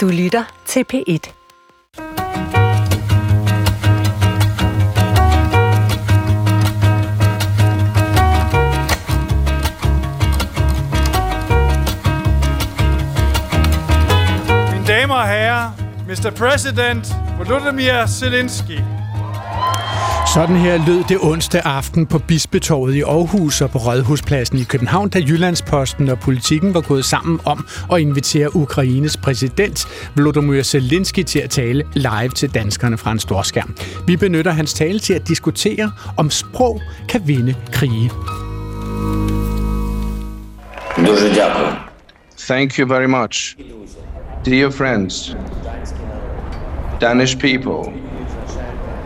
Du lytter til P1. Mine damer og herrer, Mr. President Volodymyr Zelensky. Sådan her lød det onsdag aften på Bispetorvet i Aarhus og på Rådhuspladsen i København, da Jyllandsposten og politikken var gået sammen om at invitere Ukraines præsident Volodymyr Zelensky til at tale live til danskerne fra en storskærm. Vi benytter hans tale til at diskutere, om sprog kan vinde krige. Thank you very much. Dear friends, Danish people,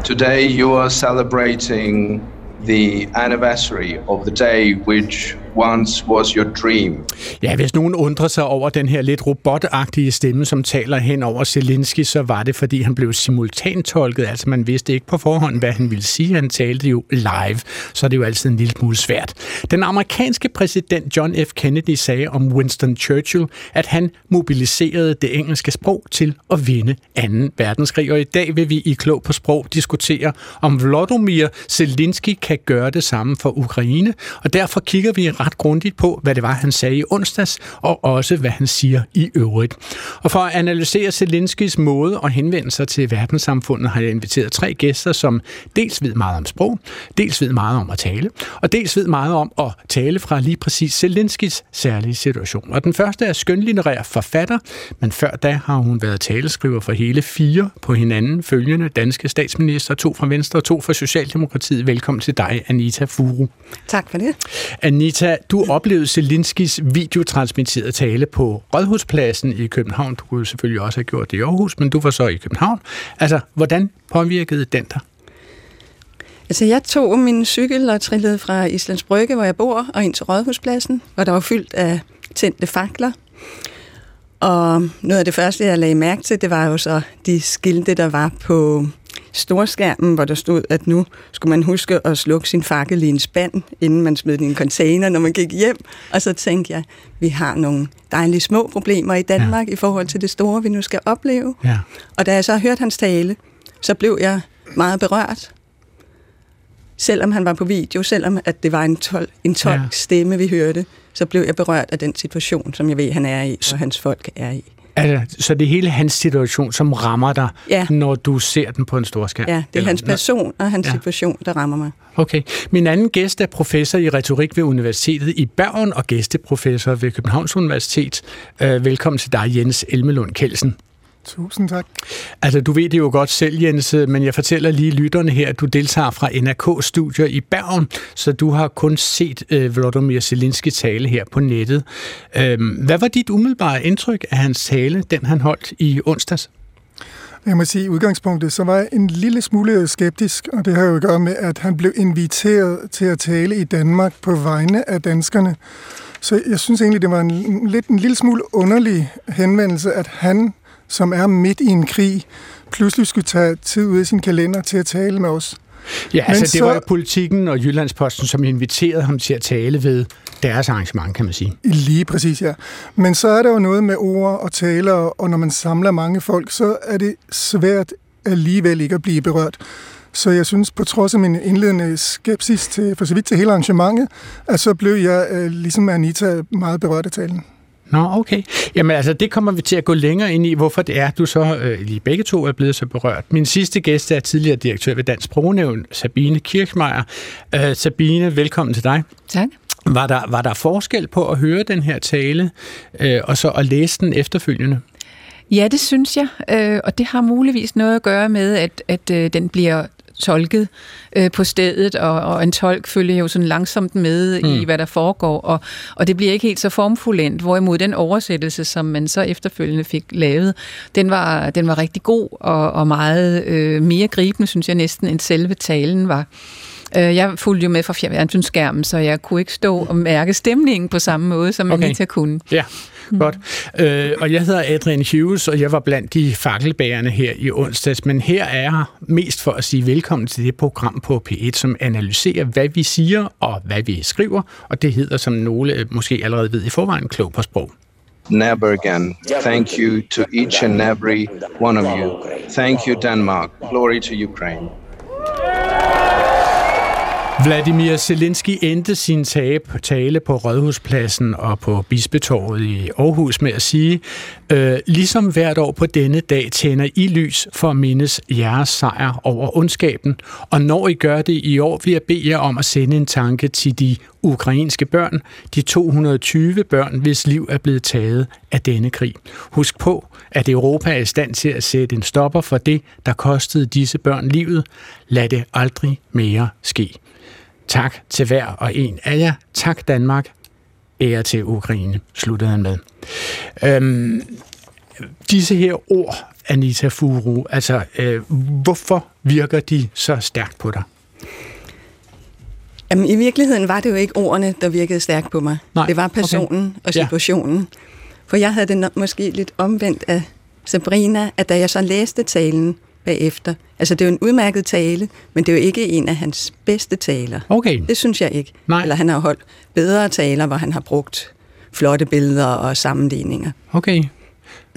today you are celebrating the anniversary of the day which once was your dream. Ja, hvis nogen undrer sig over den her lidt robotagtige stemme, som taler hen over Zelensky, så var det, fordi han blev simultantolket. Altså, man vidste ikke på forhånd, hvad han ville sige. Han talte jo live, så det er jo altid en lille smule svært. Den amerikanske præsident John F. Kennedy sagde om Winston Churchill, at han mobiliserede det engelske sprog til at vinde 2. verdenskrig. Og i dag vil vi i Klog på Sprog diskutere, om Volodymyr Zelensky kan gøre det samme for Ukraine. Og derfor kigger vi ret grundigt på, hvad det var, han sagde i onsdags, og også hvad han siger i øvrigt. Og for at analysere Zelenskys måde at henvende sig til verdenssamfundet, har jeg inviteret tre gæster, som dels ved meget om sprog, dels ved meget om at tale, og dels ved meget om at tale fra lige præcis Zelenskys særlige situation. Og den første er skønlitterær forfatter, men før da har hun været taleskriver for hele fire på hinanden følgende danske statsminister, to fra Venstre og to fra Socialdemokratiet. Velkommen til dig, Anita Furu. Tak for det. Anita, du oplevede Zelinskis videotransmitterede tale på Rådhuspladsen i København. Du kunne selvfølgelig også have gjort det i Aarhus, men du var så i København. Altså, hvordan påvirkede den dig? Altså, jeg tog min cykel og trillede fra Islands Brygge, hvor jeg bor, og ind til Rådhuspladsen, hvor der var fyldt af tændte fakler. Og noget af det første, jeg lagde mærke til, det var jo så de skilte, der var på storskærmen, hvor der stod, at nu skulle man huske at slukke sin fakkel i en spand, inden man smed den i en container, når man gik hjem. Og så tænkte jeg, vi har nogle dejlige små problemer i Danmark ja. i forhold til det store, vi nu skal opleve. Ja. Og da jeg så hørte hans tale, så blev jeg meget berørt. Selvom han var på video, selvom at det var en, tol, en tolk ja. stemme, vi hørte, så blev jeg berørt af den situation, som jeg ved, han er i, og hans folk er i. Altså, så det er hele hans situation, som rammer dig, Ja. når du ser den på en stor skærm? Ja, det er Eller- hans person og hans Ja. ja. situation, der rammer mig. Okay. Min anden gæst er professor i retorik ved Universitetet i Bergen og gæsteprofessor ved Københavns Universitet. Øh, velkommen til dig, Jens Elmelund Kelsen. Tusind tak. Altså, du ved det jo godt selv, Jens, men jeg fortæller lige lytterne her, at du deltager fra NRK-studier i Bergen, så du har kun set øh, Volodymyr Zelensky tale her på nettet. Øhm, hvad var dit umiddelbare indtryk af hans tale, den han holdt i onsdags? Jeg må sige, at i udgangspunktet så var jeg en lille smule skeptisk, og det har jo at gøre med, at han blev inviteret til at tale i Danmark på vegne af danskerne. Så jeg synes egentlig, det var en, lidt, en lille smule underlig henvendelse, at han, som er midt i en krig, pludselig skulle tage tid ud af sin kalender til at tale med os. Ja, altså det så- var jo politikken og Jyllandsposten, som inviterede ham til at tale ved deres arrangement, kan man sige. Lige præcis, ja. Men så er der jo noget med ord og taler, og når man samler mange folk, så er det svært alligevel ikke at blive berørt. Så jeg synes, på trods af min indledende skepsis til, for så vidt til hele arrangementet, at så blev jeg, øh, ligesom Anita, meget berørt af talen. Nå, okay. Jamen altså, det kommer vi til at gå længere ind i, hvorfor det er, du så øh, lige begge to er blevet så berørt. Min sidste gæst er tidligere direktør ved Dansk Sprognævn, Sabine Kirchmeier. Øh, Sabine, velkommen til dig. Tak. Var der, var der forskel på at høre den her tale, øh, og så at læse den efterfølgende? Ja, det synes jeg, øh, og det har muligvis noget at gøre med, at, at øh, den bliver tolket øh, på stedet, og, og en tolk følger jo sådan langsomt med mm. i, hvad der foregår, og, og det bliver ikke helt så formfuldendt, hvorimod den oversættelse, som man så efterfølgende fik lavet, den var, den var rigtig god og, og meget øh, mere gribende, synes jeg næsten, end selve talen var. Øh, Jeg fulgte jo med fra fjernsynsskærmen, så jeg kunne ikke stå og mærke stemningen på samme måde, som Okay. Anita kunne. Ja, godt. Øh, og jeg hedder Adrian Hughes, og jeg var blandt de fakkelbærerne her i onsdags, men her er jeg mest for at sige velkommen til det program på P1, som analyserer, hvad vi siger og hvad vi skriver, og det hedder, som nogle øh, måske allerede ved i forvejen, klog på sprog. never again. Thank you to each and every one of you. Thank you, Denmark. Glory to Ukraine. Vladimir Zelensky endte sin tale på Rådhuspladsen og på Bispetorvet i Aarhus med at sige, øh, ligesom hvert år på denne dag tænder I lys for at mindes jeres sejr over ondskaben, og når I gør det i år, vil jeg bede jer om at sende en tanke til de ukrainske børn, de 220 børn, hvis liv er blevet taget af denne krig. Husk på, at Europa er i stand til at sætte en stopper for det, der kostede disse børn livet. Lad det aldrig mere ske. Tak til hver og en af jer. Tak Danmark. Ære til Ukraine, sluttede han med. Øhm, disse her ord, Anita Furu, altså øh, hvorfor virker de så stærkt på dig? Jamen, i virkeligheden var det jo ikke ordene, der virkede stærkt på mig. Nej, det var personen okay. og situationen. Ja. For jeg havde det måske lidt omvendt af Sabrina, at da jeg så læste talen, bagefter. Altså, det er jo en udmærket tale, men det er jo ikke en af hans bedste taler. Okay. Det synes jeg ikke. Nej. Eller han har holdt bedre taler, hvor han har brugt flotte billeder og sammenligninger. Okay.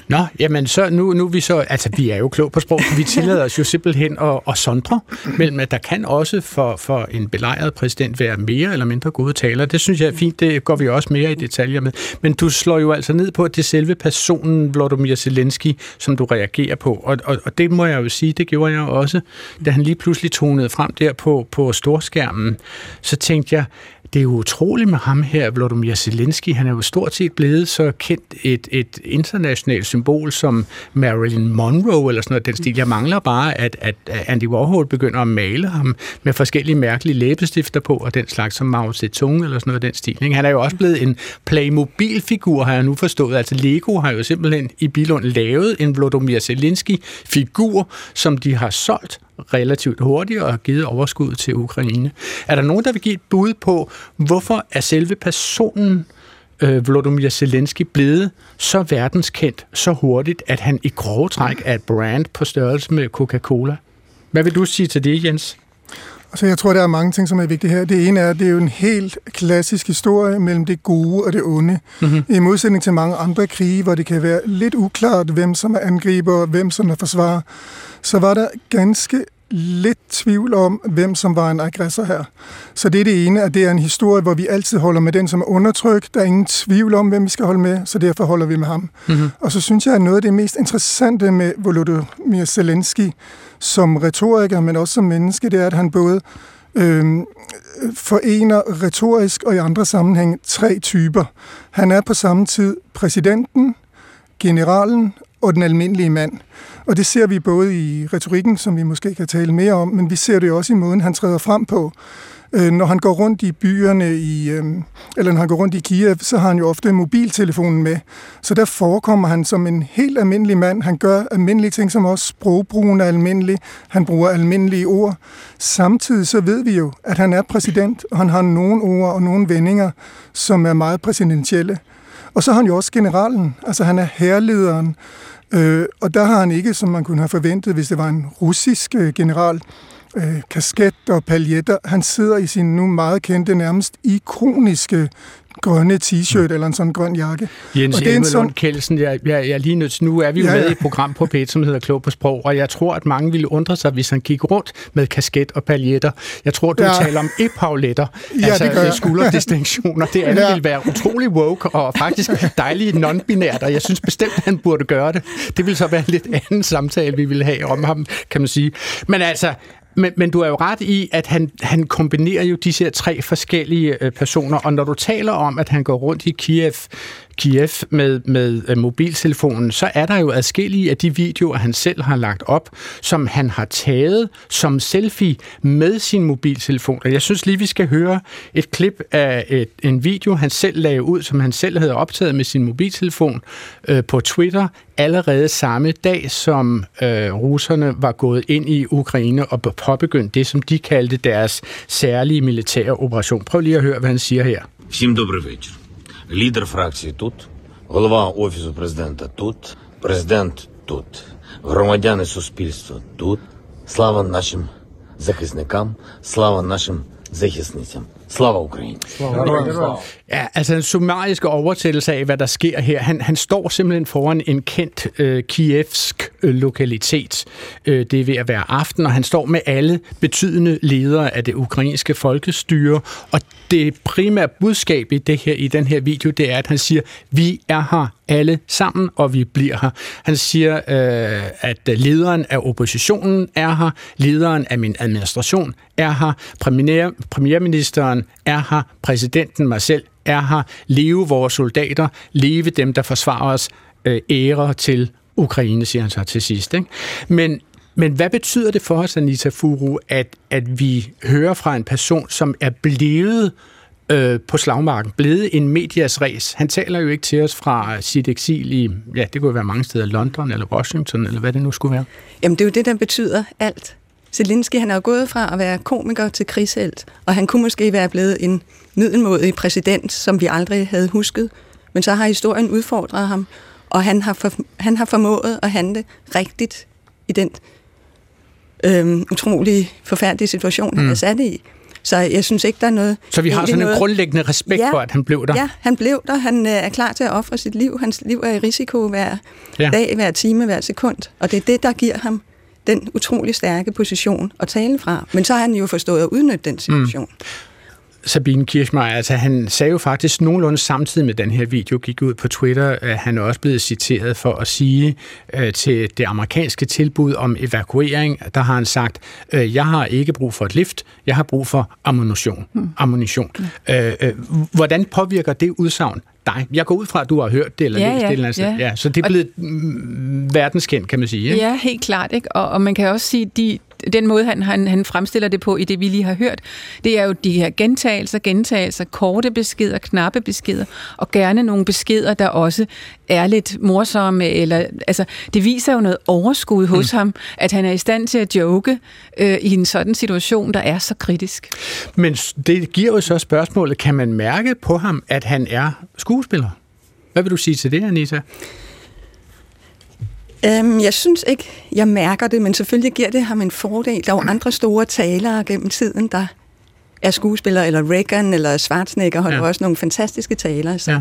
Nå, jamen så nu, nu er vi så, altså vi er jo klog på sprog, vi tillader os jo simpelthen at, at sondre mellem, at der kan også for, for en belejret præsident være mere eller mindre gode taler. Det synes jeg er fint, det går vi også mere i detaljer med. Men du slår jo altså ned på, at det er selve personen Volodymyr Zelensky, som du reagerer på. Og, og, og det må jeg jo sige, det gjorde jeg også, da han lige pludselig tonede frem der på, på storskærmen. Så tænkte jeg, det er jo utroligt med ham her, Vladimir Zelensky. Han er jo stort set blevet så kendt et, et internationalt symbol som Marilyn Monroe eller sådan noget den stil. Jeg mangler bare, at, at Andy Warhol begynder at male ham med forskellige mærkelige læbestifter på og den slags som Mao Zedong eller sådan noget den stil. Ikke? Han er jo også blevet en Playmobil-figur, har jeg nu forstået. Altså Lego har jo simpelthen i Bilund lavet en Vladimir Zelensky-figur, som de har solgt relativt hurtigt og har givet overskud til Ukraine. Er der nogen, der vil give et bud på, hvorfor er selve personen øh, Volodymyr Zelensky blevet så verdenskendt så hurtigt, at han i grove træk er et brand på størrelse med Coca-Cola? Hvad vil du sige til det, Jens? Altså, jeg tror, der er mange ting, som er vigtige her. Det ene er, at det er jo en helt klassisk historie mellem det gode og det onde. Mm-hmm. I modsætning til mange andre krige, hvor det kan være lidt uklart, hvem som er angriber og hvem som er forsvarer, så var der ganske lidt tvivl om, hvem som var en aggressor her. Så det er det ene, at det er en historie, hvor vi altid holder med den, som er undertrykt. Der er ingen tvivl om, hvem vi skal holde med, så derfor holder vi med ham. Mm-hmm. Og så synes jeg, at noget af det mest interessante med Volodymyr Zelensky som retoriker, men også som menneske, det er, at han både øh, forener retorisk og i andre sammenhæng tre typer. Han er på samme tid præsidenten, generalen og den almindelige mand. Og det ser vi både i retorikken, som vi måske kan tale mere om, men vi ser det også i måden, han træder frem på. Øh, når han går rundt i byerne, i, øh, eller når han går rundt i Kiev, så har han jo ofte mobiltelefonen med. Så der forekommer han som en helt almindelig mand. Han gør almindelige ting, som også sprogbrugen er almindelig. Han bruger almindelige ord. Samtidig så ved vi jo, at han er præsident, og han har nogle ord og nogle vendinger, som er meget præsidentielle. Og så har han jo også generalen, altså han er herlederen, øh, og der har han ikke, som man kunne have forventet, hvis det var en russisk øh, general, øh, kasket og paljetter. Han sidder i sin nu meget kendte, nærmest ikoniske grønne t-shirt eller en sådan grøn jakke. Jens og det er en sådan... Kelsen, jeg, jeg, jeg lige nødt nu er vi jo ja, med ja. i et program på p som hedder Klog på Sprog, og jeg tror, at mange ville undre sig, hvis han gik rundt med kasket og paljetter. Jeg tror, du ja. taler om epauletter, ja, altså det gør skulderdistinktioner. Det andet ja. ville være utrolig woke og faktisk dejligt non-binært, og jeg synes bestemt, at han burde gøre det. Det ville så være en lidt anden samtale, vi ville have om ham, kan man sige. Men altså, men, men du er jo ret i, at han, han kombinerer jo disse her tre forskellige øh, personer, og når du taler om, at han går rundt i Kiev Kiev med, med øh, mobiltelefonen, så er der jo adskillige af de videoer, han selv har lagt op, som han har taget som selfie med sin mobiltelefon. Og jeg synes lige, vi skal høre et klip af et, en video, han selv lagde ud, som han selv havde optaget med sin mobiltelefon øh, på Twitter, allerede samme dag, som øh, russerne var gået ind i Ukraine og påbegyndt det, som de kaldte deres særlige militære operation. Prøv lige at høre, hvad han siger her. Всім добрий вечір. Лідер фракції тут, голова офісу президента тут, президент тут, громадяни суспільства тут. Слава нашим захисникам, слава нашим захисницям. Слава Україні! Ja, altså en summarisk oversættelse af, hvad der sker her. Han, han står simpelthen foran en kendt øh, kievsk øh, lokalitet. Øh, det er ved at være aften, og han står med alle betydende ledere af det ukrainske folkestyre. Og det primære budskab i, det her, i den her video, det er, at han siger, vi er her alle sammen, og vi bliver her. Han siger, øh, at lederen af oppositionen er her, lederen af min administration er her, premier, premierministeren er her, præsidenten mig selv er her, leve vores soldater, leve dem, der forsvarer os, øh, ære til Ukraine, siger han så til sidst. Ikke? Men, men hvad betyder det for os, Anita Furu, at, at vi hører fra en person, som er blevet øh, på slagmarken, blevet en medias res. Han taler jo ikke til os fra øh, sit eksil i, ja, det kunne være mange steder, London eller Washington, eller hvad det nu skulle være. Jamen, det er jo det, der betyder alt. Zelensky, han er jo gået fra at være komiker til krigshelt, og han kunne måske være blevet en middelmodig præsident, som vi aldrig havde husket. Men så har historien udfordret ham, og han har, for, han har formået at handle rigtigt i den øhm, utrolig forfærdelige situation, mm. han er sat i. Så jeg synes ikke, der er noget... Så vi har sådan noget... en grundlæggende respekt ja, for, at han blev der? Ja, han blev der. Han øh, er klar til at ofre sit liv. Hans liv er i risiko hver ja. dag, hver time, hver sekund. Og det er det, der giver ham den utrolig stærke position at tale fra. Men så har han jo forstået at udnytte den situation. Mm. Sabine Kirchmeier, altså han sagde jo faktisk nogenlunde samtidig med den her video gik ud på Twitter, at han er også blevet citeret for at sige øh, til det amerikanske tilbud om evakuering, der har han sagt, øh, jeg har ikke brug for et lift, jeg har brug for ammunition. Mm. ammunition. Mm. Øh, øh, hvordan påvirker det udsagn dig? Jeg går ud fra, at du har hørt det, eller ja, læst ja, det, eller ja. ja. Så det er blevet og, verdenskendt, kan man sige. Ikke? Ja, helt klart. Ikke? Og, og man kan også sige, de, den måde, han, han, han fremstiller det på i det, vi lige har hørt, det er jo de her gentagelser, gentagelser, korte beskeder, knappe beskeder, og gerne nogle beskeder, der også er lidt morsomme, eller, altså, det viser jo noget overskud hos mm. ham, at han er i stand til at joke øh, i en sådan situation, der er så kritisk. Men det giver jo så spørgsmålet, kan man mærke på ham, at han er skuespiller? Hvad vil du sige til det, Anita? Øhm, jeg synes ikke, jeg mærker det, men selvfølgelig giver det ham en fordel. Der er jo andre store talere gennem tiden, der er skuespillere, eller Reagan eller Schwarzenegger har ja. også nogle fantastiske talere. Så. Ja.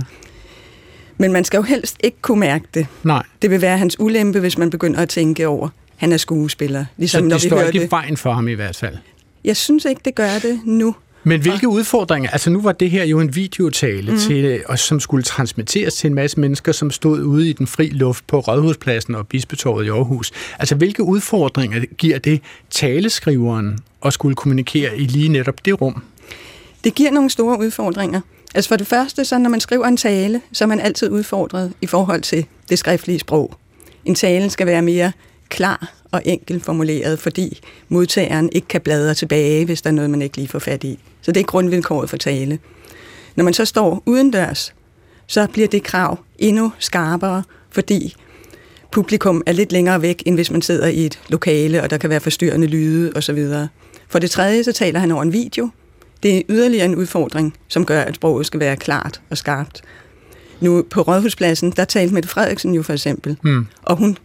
Men man skal jo helst ikke kunne mærke det. Nej. Det vil være hans ulempe, hvis man begynder at tænke over, han er skuespiller. Ligesom så det når vi står ikke i vejen for ham i hvert fald? Jeg synes ikke, det gør det nu. Men hvilke udfordringer? Altså nu var det her jo en videotale, mm. til, og som skulle transmitteres til en masse mennesker, som stod ude i den fri luft på Rådhuspladsen og Bispetorvet i Aarhus. Altså hvilke udfordringer giver det taleskriveren at skulle kommunikere i lige netop det rum? Det giver nogle store udfordringer. Altså for det første, så når man skriver en tale, så er man altid udfordret i forhold til det skriftlige sprog. En tale skal være mere klar og enkelt formuleret, fordi modtageren ikke kan bladre tilbage, hvis der er noget, man ikke lige får fat i. Så det er grundvilkåret for tale. Når man så står udendørs, så bliver det krav endnu skarpere, fordi publikum er lidt længere væk, end hvis man sidder i et lokale, og der kan være forstyrrende lyde osv. For det tredje, så taler han over en video. Det er yderligere en udfordring, som gør, at sproget skal være klart og skarpt. Nu på Rådhuspladsen, der talte Mette Frederiksen jo for eksempel, hmm. og hun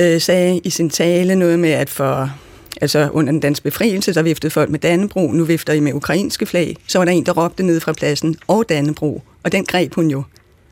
øh, sagde i sin tale noget med, at for altså under den danske befrielse, der viftede folk med Dannebro, nu vifter I med ukrainske flag. Så var der en, der råbte ned fra pladsen, og Dannebro, og den greb hun jo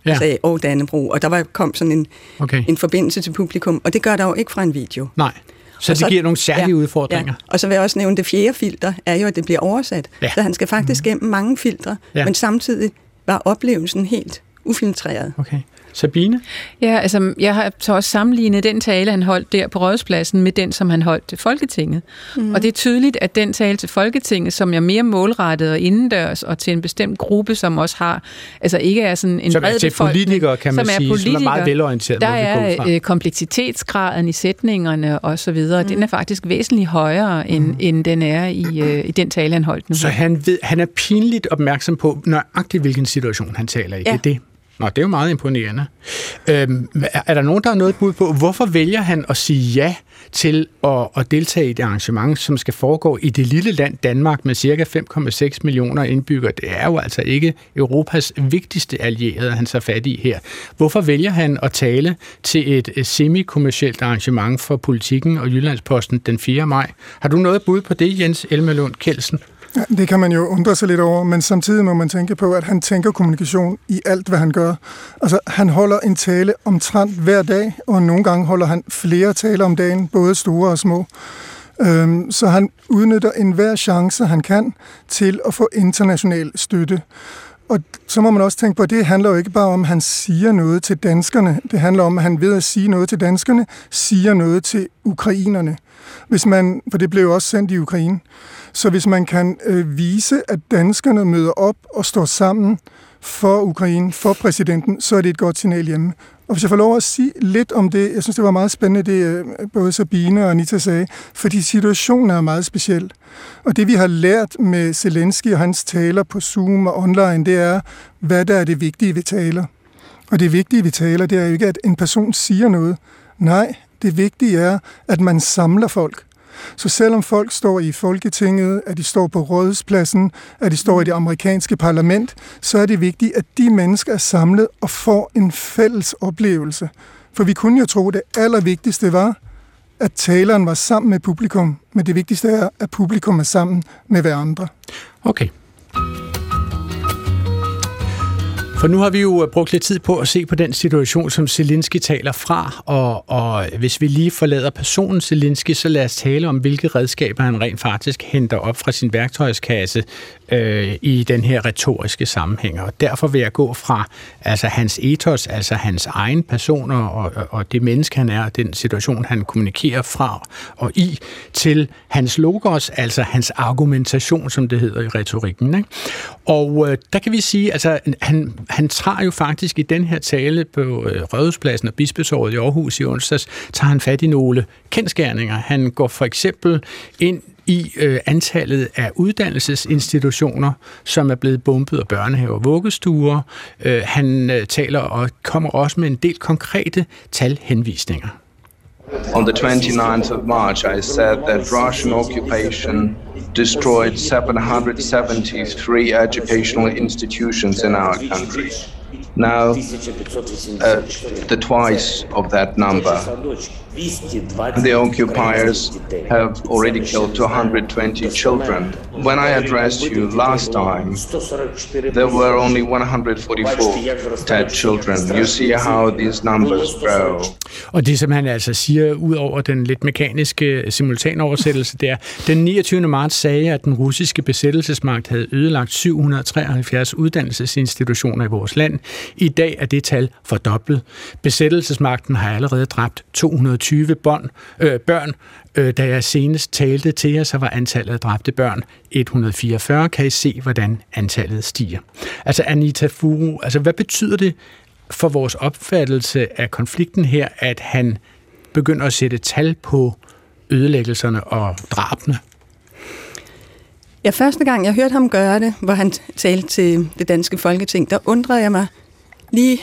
ja. sagde, og Dannebro, og der var, kom sådan en, okay. en forbindelse til publikum, og det gør der jo ikke fra en video. Nej. Så det så, giver nogle særlige ja, udfordringer. Ja. Og så vil jeg også nævne, det fjerde filter er jo, at det bliver oversat. Ja. Så han skal faktisk mm. gennem mange filtre, ja. men samtidig var oplevelsen helt ufiltreret. Okay. Sabine? Ja, altså jeg har så også sammenlignet den tale, han holdt der på Rådspladsen, med den, som han holdt til Folketinget. Mm. Og det er tydeligt, at den tale til Folketinget, som er mere målrettet og indendørs, og til en bestemt gruppe, som også har, altså ikke er sådan en som bred er til politikere, kan man som sige, politikere, som er meget velorienteret. Der er øh, kompleksitetsgraden i sætningerne og så videre, mm. den er faktisk væsentligt højere, end, mm. end den er i, øh, i den tale, han holdt nu. Så han, ved, han er pinligt opmærksom på nøjagtigt, hvilken situation han taler i. Ja. Det er det. Nå, det er jo meget imponerende. Øhm, er der nogen, der har noget bud på, hvorfor vælger han at sige ja til at, at deltage i et arrangement, som skal foregå i det lille land Danmark med cirka 5,6 millioner indbyggere? Det er jo altså ikke Europas vigtigste allierede, han så fat i her. Hvorfor vælger han at tale til et semi-kommercielt arrangement for politikken og Jyllandsposten den 4. maj? Har du noget bud på det, Jens Elmelund Kelsen? Ja, det kan man jo undre sig lidt over, men samtidig må man tænke på, at han tænker kommunikation i alt, hvad han gør. Altså, han holder en tale omtrent hver dag, og nogle gange holder han flere taler om dagen, både store og små. Øhm, så han udnytter enhver chance, han kan, til at få international støtte. Og så må man også tænke på, at det handler jo ikke bare om, at han siger noget til danskerne. Det handler om, at han ved at sige noget til danskerne, siger noget til ukrainerne. Hvis man, for det blev jo også sendt i Ukraine. Så hvis man kan øh, vise, at danskerne møder op og står sammen for Ukraine, for præsidenten, så er det et godt signal hjemme. Og hvis jeg får lov at sige lidt om det, jeg synes, det var meget spændende, det øh, både Sabine og Anita sagde, fordi situationen er meget speciel. Og det, vi har lært med Zelensky og hans taler på Zoom og online, det er, hvad der er det vigtige ved taler. Og det vigtige ved taler, det er jo ikke, at en person siger noget. Nej, det vigtige er, at man samler folk. Så selvom folk står i Folketinget, at de står på rådspladsen, at de står i det amerikanske parlament, så er det vigtigt, at de mennesker er samlet og får en fælles oplevelse. For vi kunne jo tro, at det allervigtigste var, at taleren var sammen med publikum, men det vigtigste er, at publikum er sammen med hverandre. Okay. For nu har vi jo øh, brugt lidt tid på at se på den situation, som Zelensky taler fra, og, og hvis vi lige forlader personen Zelensky, så lad os tale om, hvilke redskaber han rent faktisk henter op fra sin værktøjskasse øh, i den her retoriske sammenhæng. Og derfor vil jeg gå fra altså hans ethos, altså hans egen personer og, og det menneske, han er, den situation, han kommunikerer fra og i, til hans logos, altså hans argumentation, som det hedder i retorikken. Ikke? Og øh, der kan vi sige, altså han, han tager jo faktisk i den her tale på øh, Rødhuspladsen og Bispesåret i Aarhus i onsdags, tager han fat i nogle kendskærninger. Han går for eksempel ind i øh, antallet af uddannelsesinstitutioner, som er blevet bombet af børnehaver og vuggestuer. Øh, han øh, taler og kommer også med en del konkrete talhenvisninger. On the 29th of March, I said that Russian occupation destroyed 773 educational institutions in our country. Now, uh, the twice of that number. The occupiers have already killed 220 children. When I addressed you last time, there were only 144 dead children. You see how these numbers grow. Og det, som han altså siger, ud over den lidt mekaniske øh, simultanoversættelse, det er, den 29. marts sagde, at den russiske besættelsesmagt havde ødelagt 773 uddannelsesinstitutioner i vores land. I dag er det tal fordoblet. Besættelsesmagten har allerede dræbt 220 20 børn, øh, børn øh, da jeg senest talte til jer, så var antallet af dræbte børn 144. Kan I se, hvordan antallet stiger? Altså Anita Furu, altså hvad betyder det for vores opfattelse af konflikten her, at han begynder at sætte tal på ødelæggelserne og drabene? Ja, første gang jeg hørte ham gøre det, hvor han talte til det danske folketing, der undrede jeg mig lige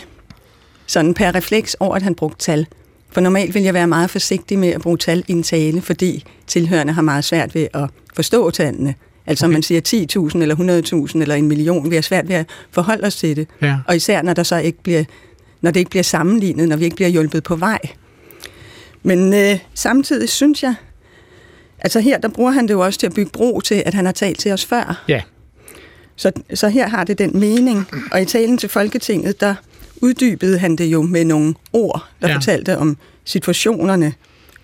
sådan per refleks over, at han brugte tal. For normalt vil jeg være meget forsigtig med at bruge tal i en tale, fordi tilhørende har meget svært ved at forstå tallene. Altså okay. om man siger 10.000 eller 100.000 eller en million, vi har svært ved at forholde os til det. Ja. Og især når der så ikke bliver, når det ikke bliver sammenlignet, når vi ikke bliver hjulpet på vej. Men øh, samtidig synes jeg, altså her, der bruger han det jo også til at bygge bro til, at han har talt til os før. Ja. Så, så her har det den mening, og i talen til Folketinget, der uddybede han det jo med nogle ord, der Ja. ja. fortalte om situationerne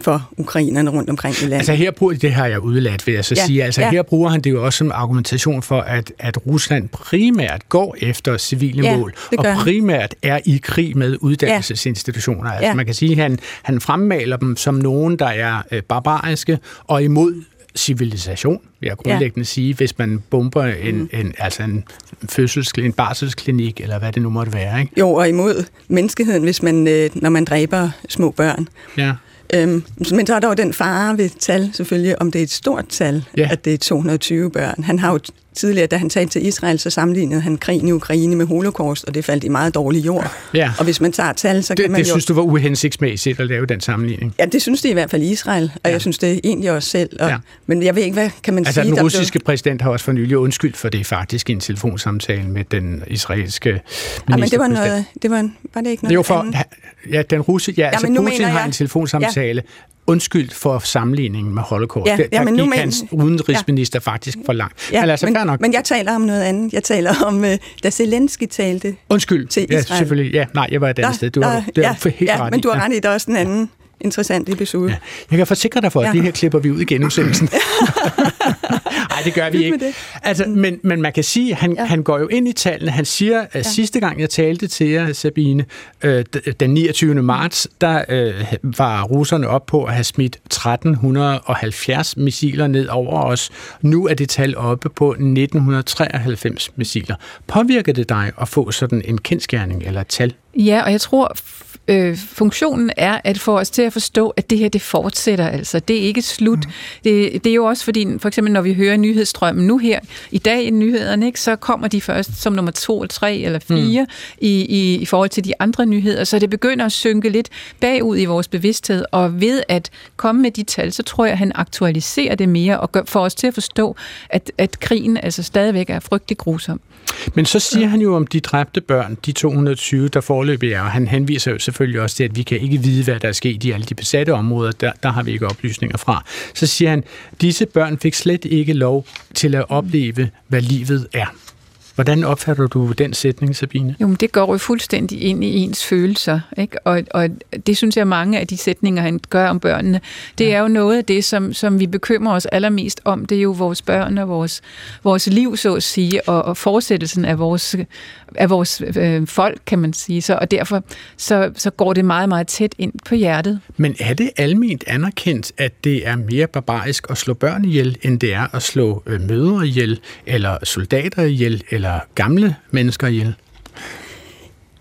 for ukrainerne rundt omkring i landet. Altså her bruger, det har jeg udladt, vil jeg så ja, Ja, sige. Altså ja. her bruger han det jo også som argumentation for, at, at Rusland primært går efter civile Ja, mål, og primært er i krig med uddannelsesinstitutioner. Altså Ja. man kan sige, at han, han fremmaler dem som nogen, der er øh, barbariske og imod civilisation, vil jeg grundlæggende ja. sige, hvis man bomber en, Mm. en, altså en, fødselsklinik, en barselsklinik, eller hvad det nu måtte være. Ikke? Jo, og imod menneskeheden, hvis man, øh, når man dræber små børn. Ja. Øhm, men så er der jo den fare ved tal, selvfølgelig, om det er et stort tal, Ja. at det er 220 børn. Han har jo tidligere, da han talte til Israel, så sammenlignede han krigen i Ukraine med holocaust, og det faldt i meget dårlig jord. Ja. Og hvis man tager tal, så Det, kan man det jo... synes du var uhensigtsmæssigt at lave den sammenligning? Ja, det synes de i hvert fald i Israel, og ja. jeg synes det egentlig også selv. Og, Ja. ja. Men jeg ved ikke, hvad kan man Altså, sige? den der russiske præsident har også for nylig undskyldt for det faktisk i en telefonsamtale med den israelske Blev... Ja, men det var noget... Det var, en, var det ikke noget Det var for, ja, den russe, ja, ja altså Putin mener har jeg- en telefonsamtale undskyldt for sammenligningen med Holocaust. Ja, Der- ja, der men nu gik men- hans udenrigsminister faktisk for langt. Ja, men altså, men, nok. men jeg taler om noget andet. Jeg taler om, øh, da Zelensky talte. Undskyld. til Ja, selvfølgelig. Ja, nej, jeg var et andet sted. Du har du, ja, helt ja, ret men i. du har Ja. ret i, der er også en anden interessant episode. Ja. Jeg kan forsikre dig for, at Ja. det her klipper vi ud i genudsendelsen. Nej, det gør vi ikke. Altså, men, men man kan sige, at han, ja. Han går jo ind i tallene. Han siger, at sidste gang jeg talte til jer, Sabine, øh, den 29. marts, der øh, var russerne op på at have smidt 1370 missiler ned over os. Nu er det tal oppe på 1993 missiler. Påvirker det dig at få sådan en kendskærning eller et tal? Ja, og jeg tror, øh, funktionen er at få os til at forstå, at det her, det fortsætter altså. Det er ikke slut. Mm. Det, det er jo også fordi, for eksempel når vi hører nyhedsstrømmen nu her, i dag i nyhederne, ikke, så kommer de først som nummer to, eller tre eller fire mm. i, i, i forhold til de andre nyheder, så det begynder at synke lidt bagud i vores bevidsthed, og ved at komme med de tal, så tror jeg, at han aktualiserer det mere og gør, får os til at forstå, at, at krigen altså stadigvæk er frygtelig grusom. Men så siger han jo om de dræbte børn, de 220, der foreløbig er, og han henviser jo selvfølgelig også det, at vi kan ikke vide, hvad der er sket i alle de besatte områder, der, der har vi ikke oplysninger fra. Så siger han, disse børn fik slet ikke lov til at opleve, hvad livet er. Hvordan opfatter du den sætning, Sabine? Jo, men det går jo fuldstændig ind i ens følelser, ikke? Og, og det synes jeg, mange af de sætninger, han gør om børnene, det er jo noget af det, som, som vi bekymrer os allermest om. Det er jo vores børn og vores, vores liv, så at sige, og, og fortsættelsen af vores, af vores øh, folk, kan man sige. Så, og derfor så, så går det meget, meget tæt ind på hjertet. Men er det alment anerkendt, at det er mere barbarisk at slå børn ihjel, end det er at slå øh, mødre ihjel, eller soldater ihjel, eller gamle mennesker ihjel?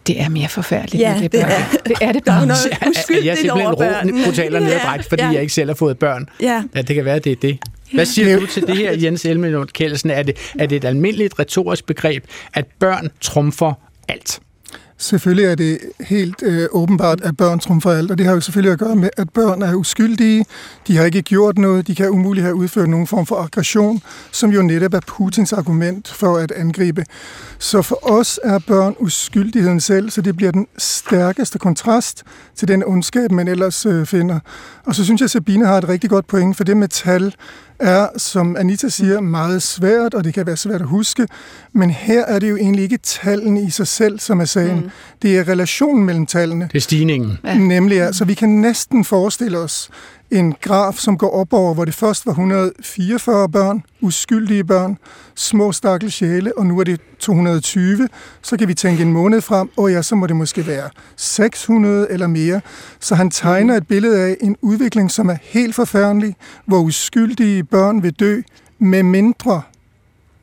Det er mere forfærdeligt. Ja, end det, det er- det er det Der er bare. noget er jeg uskyldigt simpelthen ro, Ja, nedbrægt, fordi ja. jeg ikke selv har fået børn? Ja. Ja, det kan være, det er det. Hvad siger du til det her, Jens Elmelund Kjeldsen? Er det, er det et almindeligt retorisk begreb, at børn trumfer alt? Selvfølgelig er det helt øh, åbenbart, at børn trumfer alt, og det har jo selvfølgelig at gøre med, at børn er uskyldige, de har ikke gjort noget, de kan umuligt have udført nogen form for aggression, som jo netop er Putins argument for at angribe. Så for os er børn uskyldigheden selv, så det bliver den stærkeste kontrast til den ondskab, man ellers øh, finder. Og så synes jeg, at Sabine har et rigtig godt point, for det med tal er, som Anita siger, meget svært, og det kan være svært at huske. Men her er det jo egentlig ikke tallene i sig selv, som er sagen. Mm. Det er relationen mellem tallene. Det er stigningen. Ja. Nemlig, altså, vi kan næsten forestille os en graf, som går op over, hvor det først var 144 børn, uskyldige børn, små stakkels sjæle, og nu er det 220. Så kan vi tænke en måned frem, og ja, så må det måske være 600 eller mere. Så han tegner et billede af en udvikling, som er helt forfærdelig, hvor uskyldige børn vil dø, med mindre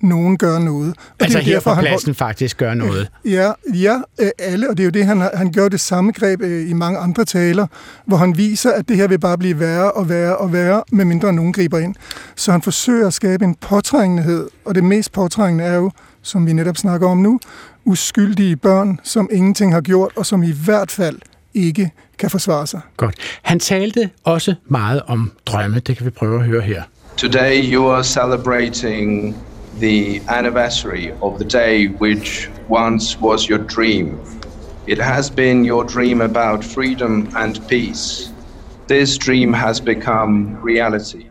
nogen gør noget. Og Altså det er her derfor, på han hold- pladsen faktisk gør noget. Ja, ja, øh, alle, og det er jo det, han, han gør det samme greb øh, i mange andre taler, hvor han viser, at det her vil bare blive værre og værre og værre, medmindre nogen griber ind. Så han forsøger at skabe en påtrængenhed, og det mest påtrængende er jo, som vi netop snakker om nu, uskyldige børn, som ingenting har gjort, og som i hvert fald ikke kan forsvare sig. Godt. Han talte også meget om drømme. Det kan vi prøve at høre her. Today you are celebrating the anniversary of the day which once was your dream. It has been your dream about freedom and peace. This dream has become reality.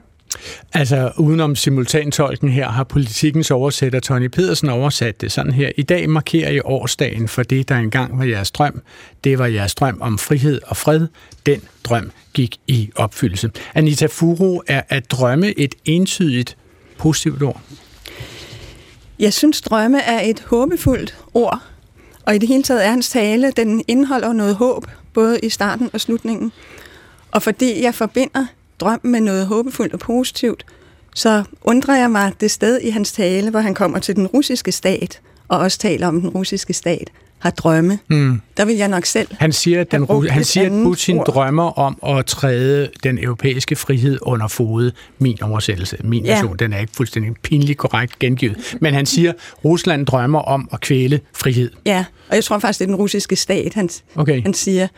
Altså, udenom simultantolken her, har politikens oversætter Tony Pedersen oversat det sådan her. I dag markerer I årsdagen for det, der engang var jeres drøm. Det var jeres drøm om frihed og fred. Den drøm gik i opfyldelse. Anita Furo, er at drømme et entydigt positivt ord? Jeg synes, drømme er et håbefuldt ord. Og i det hele taget er hans tale, den indeholder noget håb, både i starten og slutningen. Og fordi jeg forbinder drøm med noget håbefuldt og positivt, så undrer jeg mig det sted i hans tale, hvor han kommer til den russiske stat, og også taler om den russiske stat, har drømme. Mm. Der vil jeg nok selv Han siger, at, den, han siger, at Putin ord. drømmer om at træde den europæiske frihed under fod. Min oversættelse, min Ja. version, den er ikke fuldstændig pinligt korrekt gengivet. Men han siger, at Rusland drømmer om at kvæle frihed. Ja, og jeg tror faktisk, det er den russiske stat, han, Okay. han siger.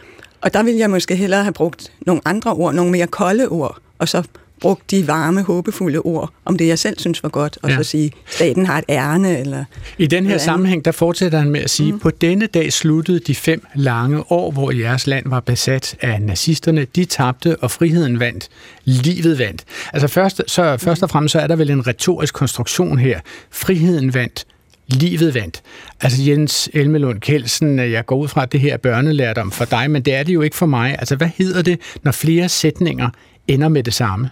Og der vil jeg måske hellere have brugt nogle andre ord, nogle mere kolde ord, og så brugt de varme, håbefulde ord om det, jeg selv synes var godt, og Ja. så sige, staten har et ærne, eller... I den her sammenhæng, der fortsætter han med at sige, mm. på denne dag sluttede de fem lange år, hvor jeres land var besat af nazisterne. De tabte, og friheden vandt. Livet vandt. Altså først, så, først og fremmest så er der vel en retorisk konstruktion her. Friheden vandt. Livet vandt. Altså Jens Elmelund Kelsen, jeg går ud fra, at det her er børnelærdom for dig, men det er det jo ikke for mig. Altså hvad hedder det, når flere sætninger ender med det samme?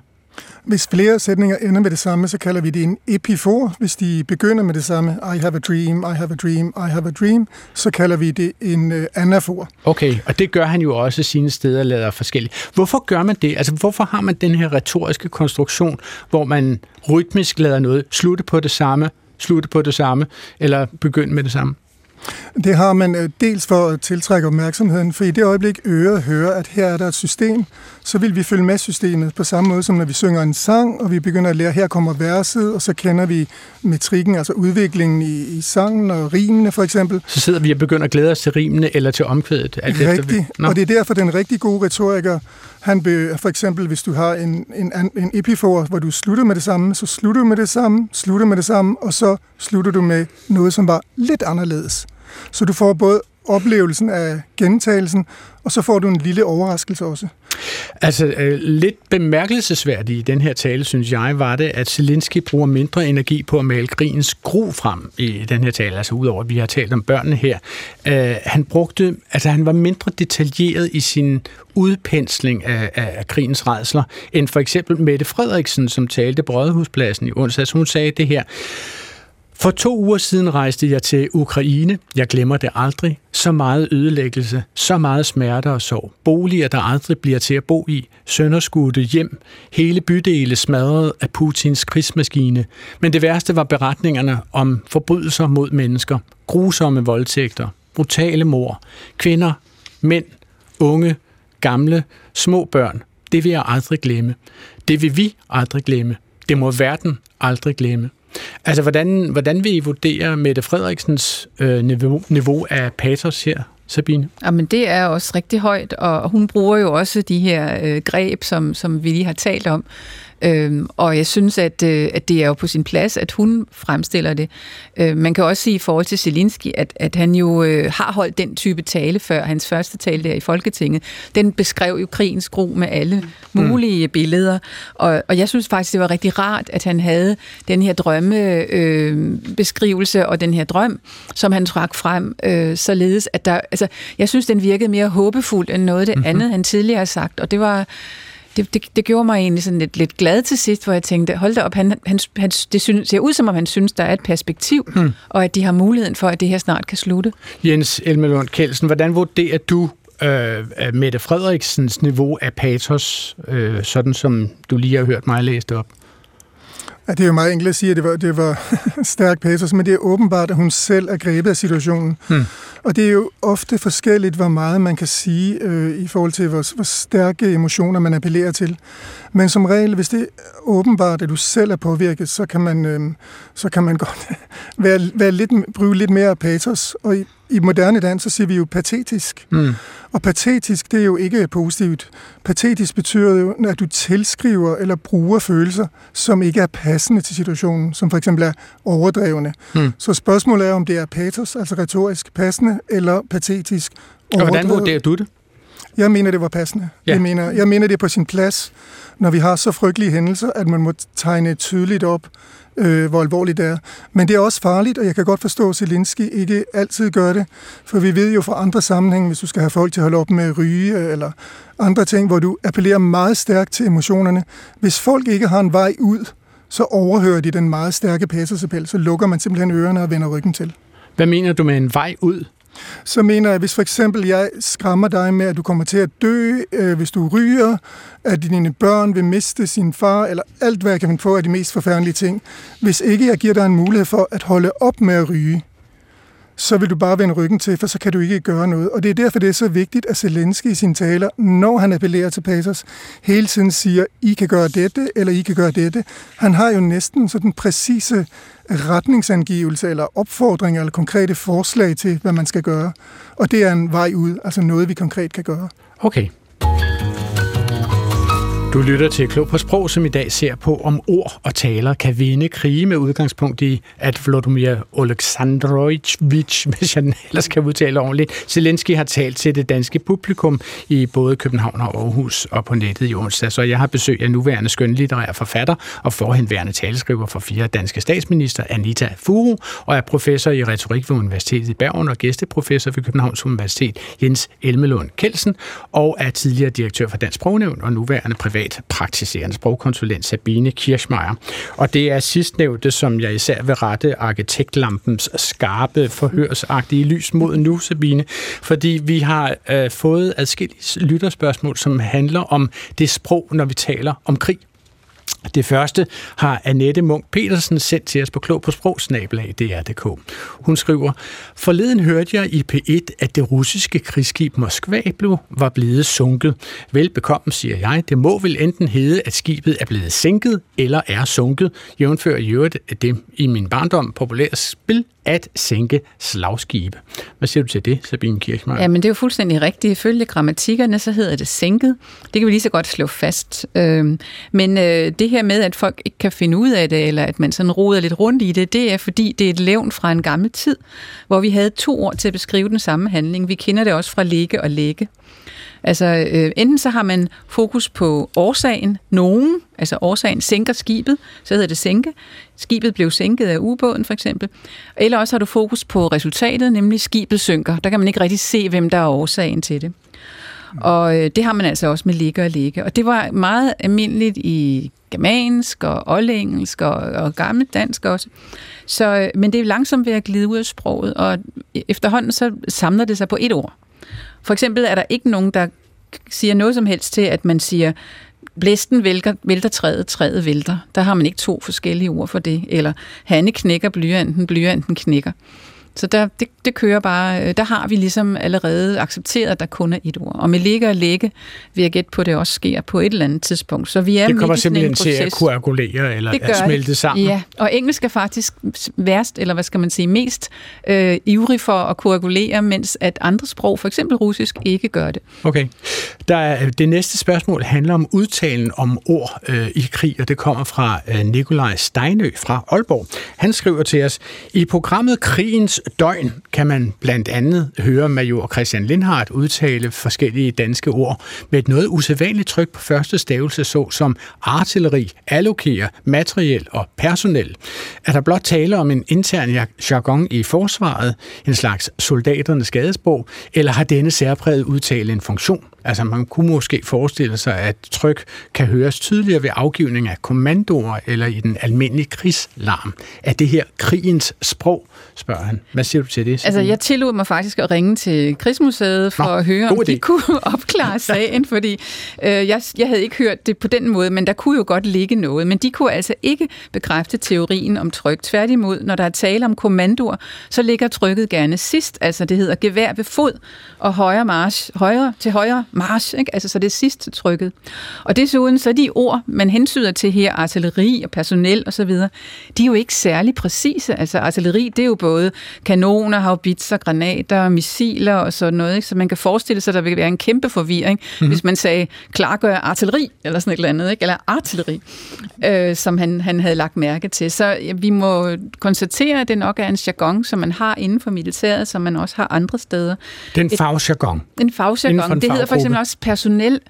Hvis flere sætninger ender med det samme, så kalder vi det en epifor. Hvis de begynder med det samme, I have a dream, I have a dream, I have a dream, så kalder vi det en øh, anafor. Okay, og det gør han jo også sine steder lader forskelligt. Hvorfor gør man det? Altså, hvorfor har man den her retoriske konstruktion, hvor man rytmisk lader noget slutte på det samme, slutte på det samme, eller begynde med det samme? Det har man øh, dels for at tiltrække opmærksomheden, for i det øjeblik øret hører, at her er der et system, så vil vi følge med systemet på samme måde som når vi synger en sang, og vi begynder at lære, her kommer verset, og så kender vi metrikken, altså udviklingen i, i sangen og rimene for eksempel. Så sidder vi og begynder at glæde os til rimene eller til omkvædet. alt efter vi- Rigtigt, og det er derfor den rigtig gode retoriker, han be, for eksempel hvis du har en, en, en epifor, hvor du slutter med det samme, så slutter du med det samme, slutter med det samme, og så slutter du med noget, som var lidt anderledes. Så du får både oplevelsen af gentagelsen, og så får du en lille overraskelse også. Altså, øh, lidt bemærkelsesværdigt i den her tale, synes jeg, var det, at Zelensky bruger mindre energi på at male krigens gro frem i den her tale, altså udover at vi har talt om børnene her. Øh, han brugte, altså han var mindre detaljeret i sin udpensling af, af, af krigens redsler, end for eksempel Mette Frederiksen, som talte på Rådhuspladsen i onsdags. Hun sagde det her, for to uger siden rejste jeg til Ukraine. Jeg glemmer det aldrig. Så meget ødelæggelse, så meget smerte og sorg. Boliger, der aldrig bliver til at bo i. Sønderskudte hjem. Hele bydele smadret af Putins krigsmaskine. Men det værste var beretningerne om forbrydelser mod mennesker. Grusomme voldtægter. Brutale mord. Kvinder, mænd, unge, gamle, små børn. Det vil jeg aldrig glemme. Det vil vi aldrig glemme. Det må verden aldrig glemme. Altså, hvordan, hvordan vil I vurdere Mette Frederiksens øh, niveau, niveau af patos her, Sabine? Jamen, det er også rigtig højt, og hun bruger jo også de her øh, greb, som, som vi lige har talt om. Øhm, og jeg synes, at, øh, at det er jo på sin plads, at hun fremstiller det. Øh, man kan også sige i forhold til Zelensky, at, at han jo øh, har holdt den type tale før, hans første tale der i Folketinget. Den beskrev jo krigens gru med alle mulige mm. billeder. Og, og jeg synes faktisk, det var rigtig rart, at han havde den her drømmebeskrivelse øh, og den her drøm, som han trak frem, øh, således at der, altså, jeg synes, den virkede mere håbefuld end noget af det mm-hmm. andet, han tidligere har sagt. Og det var, det, det, det gjorde mig egentlig sådan lidt, lidt glad til sidst, hvor jeg tænkte, hold da op, han, han, han, det synes, ser ud som om, han synes, der er et perspektiv, hmm. og at de har muligheden for, at det her snart kan slutte. Jens Elmelund Kelsen, hvordan vurderer du øh, Mette Frederiksens niveau af patos, øh, sådan som du lige har hørt mig læst op? Ja, det er jo meget enkelt at sige, at det var, det var stærk patos, men det er åbenbart, at hun selv er grebet af situationen. Hmm. Og det er jo ofte forskelligt, hvor meget man kan sige øh, i forhold til, hvor, hvor stærke emotioner man appellerer til. Men som regel, hvis det er åbenbart, at du selv er påvirket, så kan man, øh, så kan man godt være, være lidt, bruge lidt mere patos. Og i, i moderne dans, så siger vi jo patetisk. Mm. Og patetisk, det er jo ikke positivt. Patetisk betyder jo, at du tilskriver eller bruger følelser, som ikke er passende til situationen, som for eksempel er overdrevne. Mm. Så spørgsmålet er, om det er patos, altså retorisk passende, eller patetisk Og hvordan vurderer du det? Jeg mener, det var passende. Ja. Jeg, mener, jeg mener, det er på sin plads, når vi har så frygtelige hændelser, at man må tegne tydeligt op, øh, hvor alvorligt det er. Men det er også farligt, og jeg kan godt forstå, at Zelensky ikke altid gør det, for vi ved jo fra andre sammenhænge, hvis du skal have folk til at holde op med at ryge, øh, eller andre ting, hvor du appellerer meget stærkt til emotionerne. Hvis folk ikke har en vej ud, så overhører de den meget stærke patosappel, så lukker man simpelthen ørerne og vender ryggen til. Hvad mener du med en vej ud? Så mener jeg, hvis for eksempel jeg skræmmer dig med, at du kommer til at dø, øh, hvis du ryger, at dine børn vil miste sin far, eller alt, hvad jeg kan finde på af de mest forfærdelige ting. Hvis ikke jeg giver dig en mulighed for at holde op med at ryge, så vil du bare vende ryggen til, for så kan du ikke gøre noget. Og det er derfor, det er så vigtigt, at Zelensky i sine taler, når han appellerer til Pacers, hele tiden siger, I kan gøre dette, eller I kan gøre dette. Han har jo næsten sådan præcise retningsangivelse, eller opfordring, eller konkrete forslag til, hvad man skal gøre. Og det er en vej ud, altså noget, vi konkret kan gøre. Okay. Du lytter til Klog på Sprog, som i dag ser på, om ord og taler kan vinde krige med udgangspunkt i, at Vladimir Oleksandrovich, hvis jeg ellers kan udtale ordentligt, Zelensky har talt til det danske publikum i både København og Aarhus og på nettet i onsdag. Så jeg har besøg af nuværende skønlitterær forfatter og forhenværende taleskriver for fire danske statsminister, Anita Furu, og er professor i retorik ved Universitetet i Bergen og gæsteprofessor ved Københavns Universitet, Jens Elmelund Kelsen, og er tidligere direktør for Dansk Sprognævn og nuværende privat praktiserende sprogkonsulent Sabine Kirschmeier. Og det er sidstnævnte, som jeg især vil rette arkitektlampens skarpe forhørsagtige lys mod nu, Sabine, fordi vi har øh, fået adskillige lytterspørgsmål, som handler om det sprog, når vi taler om krig. Det første har Annette Munk Petersen sendt til os på klog på sprogsnabelag DR.dk. Hun skriver, Forleden hørte jeg i P1, at det russiske krigsskib Moskva blev, var blevet sunket. Velbekomme, siger jeg. Det må vel enten hedde, at skibet er blevet sænket eller er sunket. Jævnfører i øvrigt det i min barndom populære spil at sænke slagskibe. Hvad siger du til det, Sabine Kirchmeier? Ja, men det er jo fuldstændig rigtigt. Ifølge grammatikkerne, så hedder det sænket. Det kan vi lige så godt slå fast. Øhm, men øh, det her med, at folk ikke kan finde ud af det, eller at man sådan roder lidt rundt i det, det er fordi, det er et levn fra en gammel tid, hvor vi havde to ord til at beskrive den samme handling. Vi kender det også fra ligge og lægge. Altså, øh, enten så har man fokus på årsagen, nogen, altså årsagen sænker skibet, så hedder det sænke. Skibet blev sænket af ubåden for eksempel. Eller også har du fokus på resultatet, nemlig skibet synker. Der kan man ikke rigtig se, hvem der er årsagen til det. Og øh, det har man altså også med ligge og ligge. Og det var meget almindeligt i germansk og oldengelsk og, og gammeldansk også. Så, øh, men det er langsomt ved at glide ud af sproget, og e-, efterhånden så samler det sig på et ord. For eksempel er der ikke nogen, der siger noget som helst til, at man siger, blæsten vælter, vælter træet, træet vælter. Der har man ikke to forskellige ord for det. Eller Hanne knækker blyanten, blyanten knækker. Så der, det, det kører bare, der har vi ligesom allerede accepteret, at der kun er et ord. Og med ligge og lægge vil jeg gætte på, at det også sker på et eller andet tidspunkt. Så vi er det kommer simpelthen til at koagulere eller det at smelte det. sammen. Ja, og engelsk er faktisk værst, eller hvad skal man sige, mest øh, ivrig for at koagulere, mens at andre sprog, for eksempel russisk, ikke gør det. Okay. Der er, det næste spørgsmål handler om udtalen om ord øh, i krig, og det kommer fra øh, Nikolaj Steinø fra Aalborg. Han skriver til os, i programmet Krigens døgn kan man blandt andet høre major Christian Lindhardt udtale forskellige danske ord med et noget usædvanligt tryk på første stavelse, så som artilleri, allokere, materiel og personel. Er der blot tale om en intern jargon i forsvaret, en slags soldaternes skadesbog, eller har denne særpræget udtale en funktion? Altså man kunne måske forestille sig, at tryk kan høres tydeligere ved afgivning af kommandoer eller i den almindelige krigslarm. Er det her krigens sprog, spørger han. Hvad siger du til det? Altså jeg tillod mig faktisk at ringe til Krigsmuseet for Nå, at høre, om de kunne opklare sagen, fordi øh, jeg, jeg havde ikke hørt det på den måde, men der kunne jo godt ligge noget. Men de kunne altså ikke bekræfte teorien om tryk. Tværtimod, når der er tale om kommandoer, så ligger trykket gerne sidst. Altså det hedder gevær ved fod og højre march, højre til højre march, ikke? Altså, så det er sidst trykket. Og desuden så de ord, man hensyder til her, artilleri og personel osv., de er jo ikke særlig præcise. Altså artilleri, det er jo både kanoner, haubitser, granater, missiler og sådan noget, ikke? så man kan forestille sig, at der vil være en kæmpe forvirring, mm-hmm. hvis man sagde, klargør artilleri, eller sådan et eller andet, ikke? eller artilleri, øh, som han, han havde lagt mærke til. Så ja, vi må konstatere, at det nok er en jargon, som man har inden for militæret, som man også har andre steder. Den fagjargon. En fagjargon. Det hedder for eksempel også personel.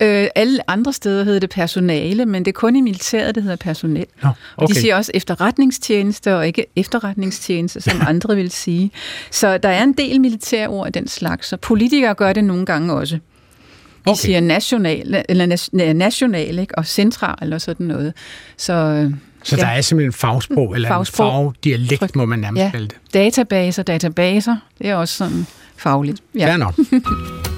Øh, alle andre steder hedder det personale, men det er kun i militæret, det hedder personel. Nå, okay. De siger også efterretningstjeneste og ikke efterretningstjeneste, som andre vil sige. Så der er en del militærord af den slags, og politikere gør det nogle gange også. De Okay. siger national, eller national ikke? og central og sådan noget. Så, Så der er simpelthen fagsprog, eller Fagsprog. en fagdialekt, må man nærmest ja, kalde det. databaser, databaser, det er også sådan fagligt. Ja. Fair nok.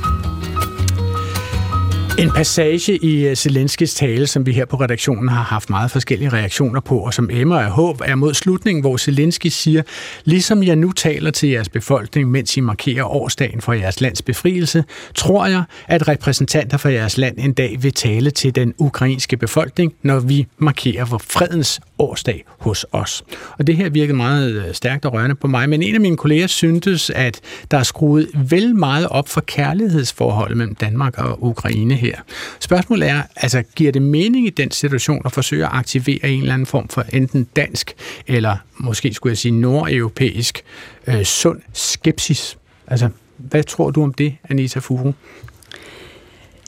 En passage i øh, Zelenskis tale, som vi her på redaktionen har haft meget forskellige reaktioner på, og som emmer af håb, er mod slutningen, hvor Zelensky siger, ligesom jeg nu taler til jeres befolkning, mens I markerer årsdagen for jeres lands befrielse, tror jeg, at repræsentanter for jeres land en dag vil tale til den ukrainske befolkning, når vi markerer for fredens årsdag hos os. Og det her virkede meget øh, stærkt og rørende på mig, men en af mine kolleger syntes, at der er skruet vel meget op for kærlighedsforholdet mellem Danmark og Ukraine her. Spørgsmålet er, altså giver det mening i den situation at forsøge at aktivere en eller anden form for enten dansk, eller måske skulle jeg sige nordeuropæisk, øh, sund skepsis? Altså, hvad tror du om det, Anita Furu?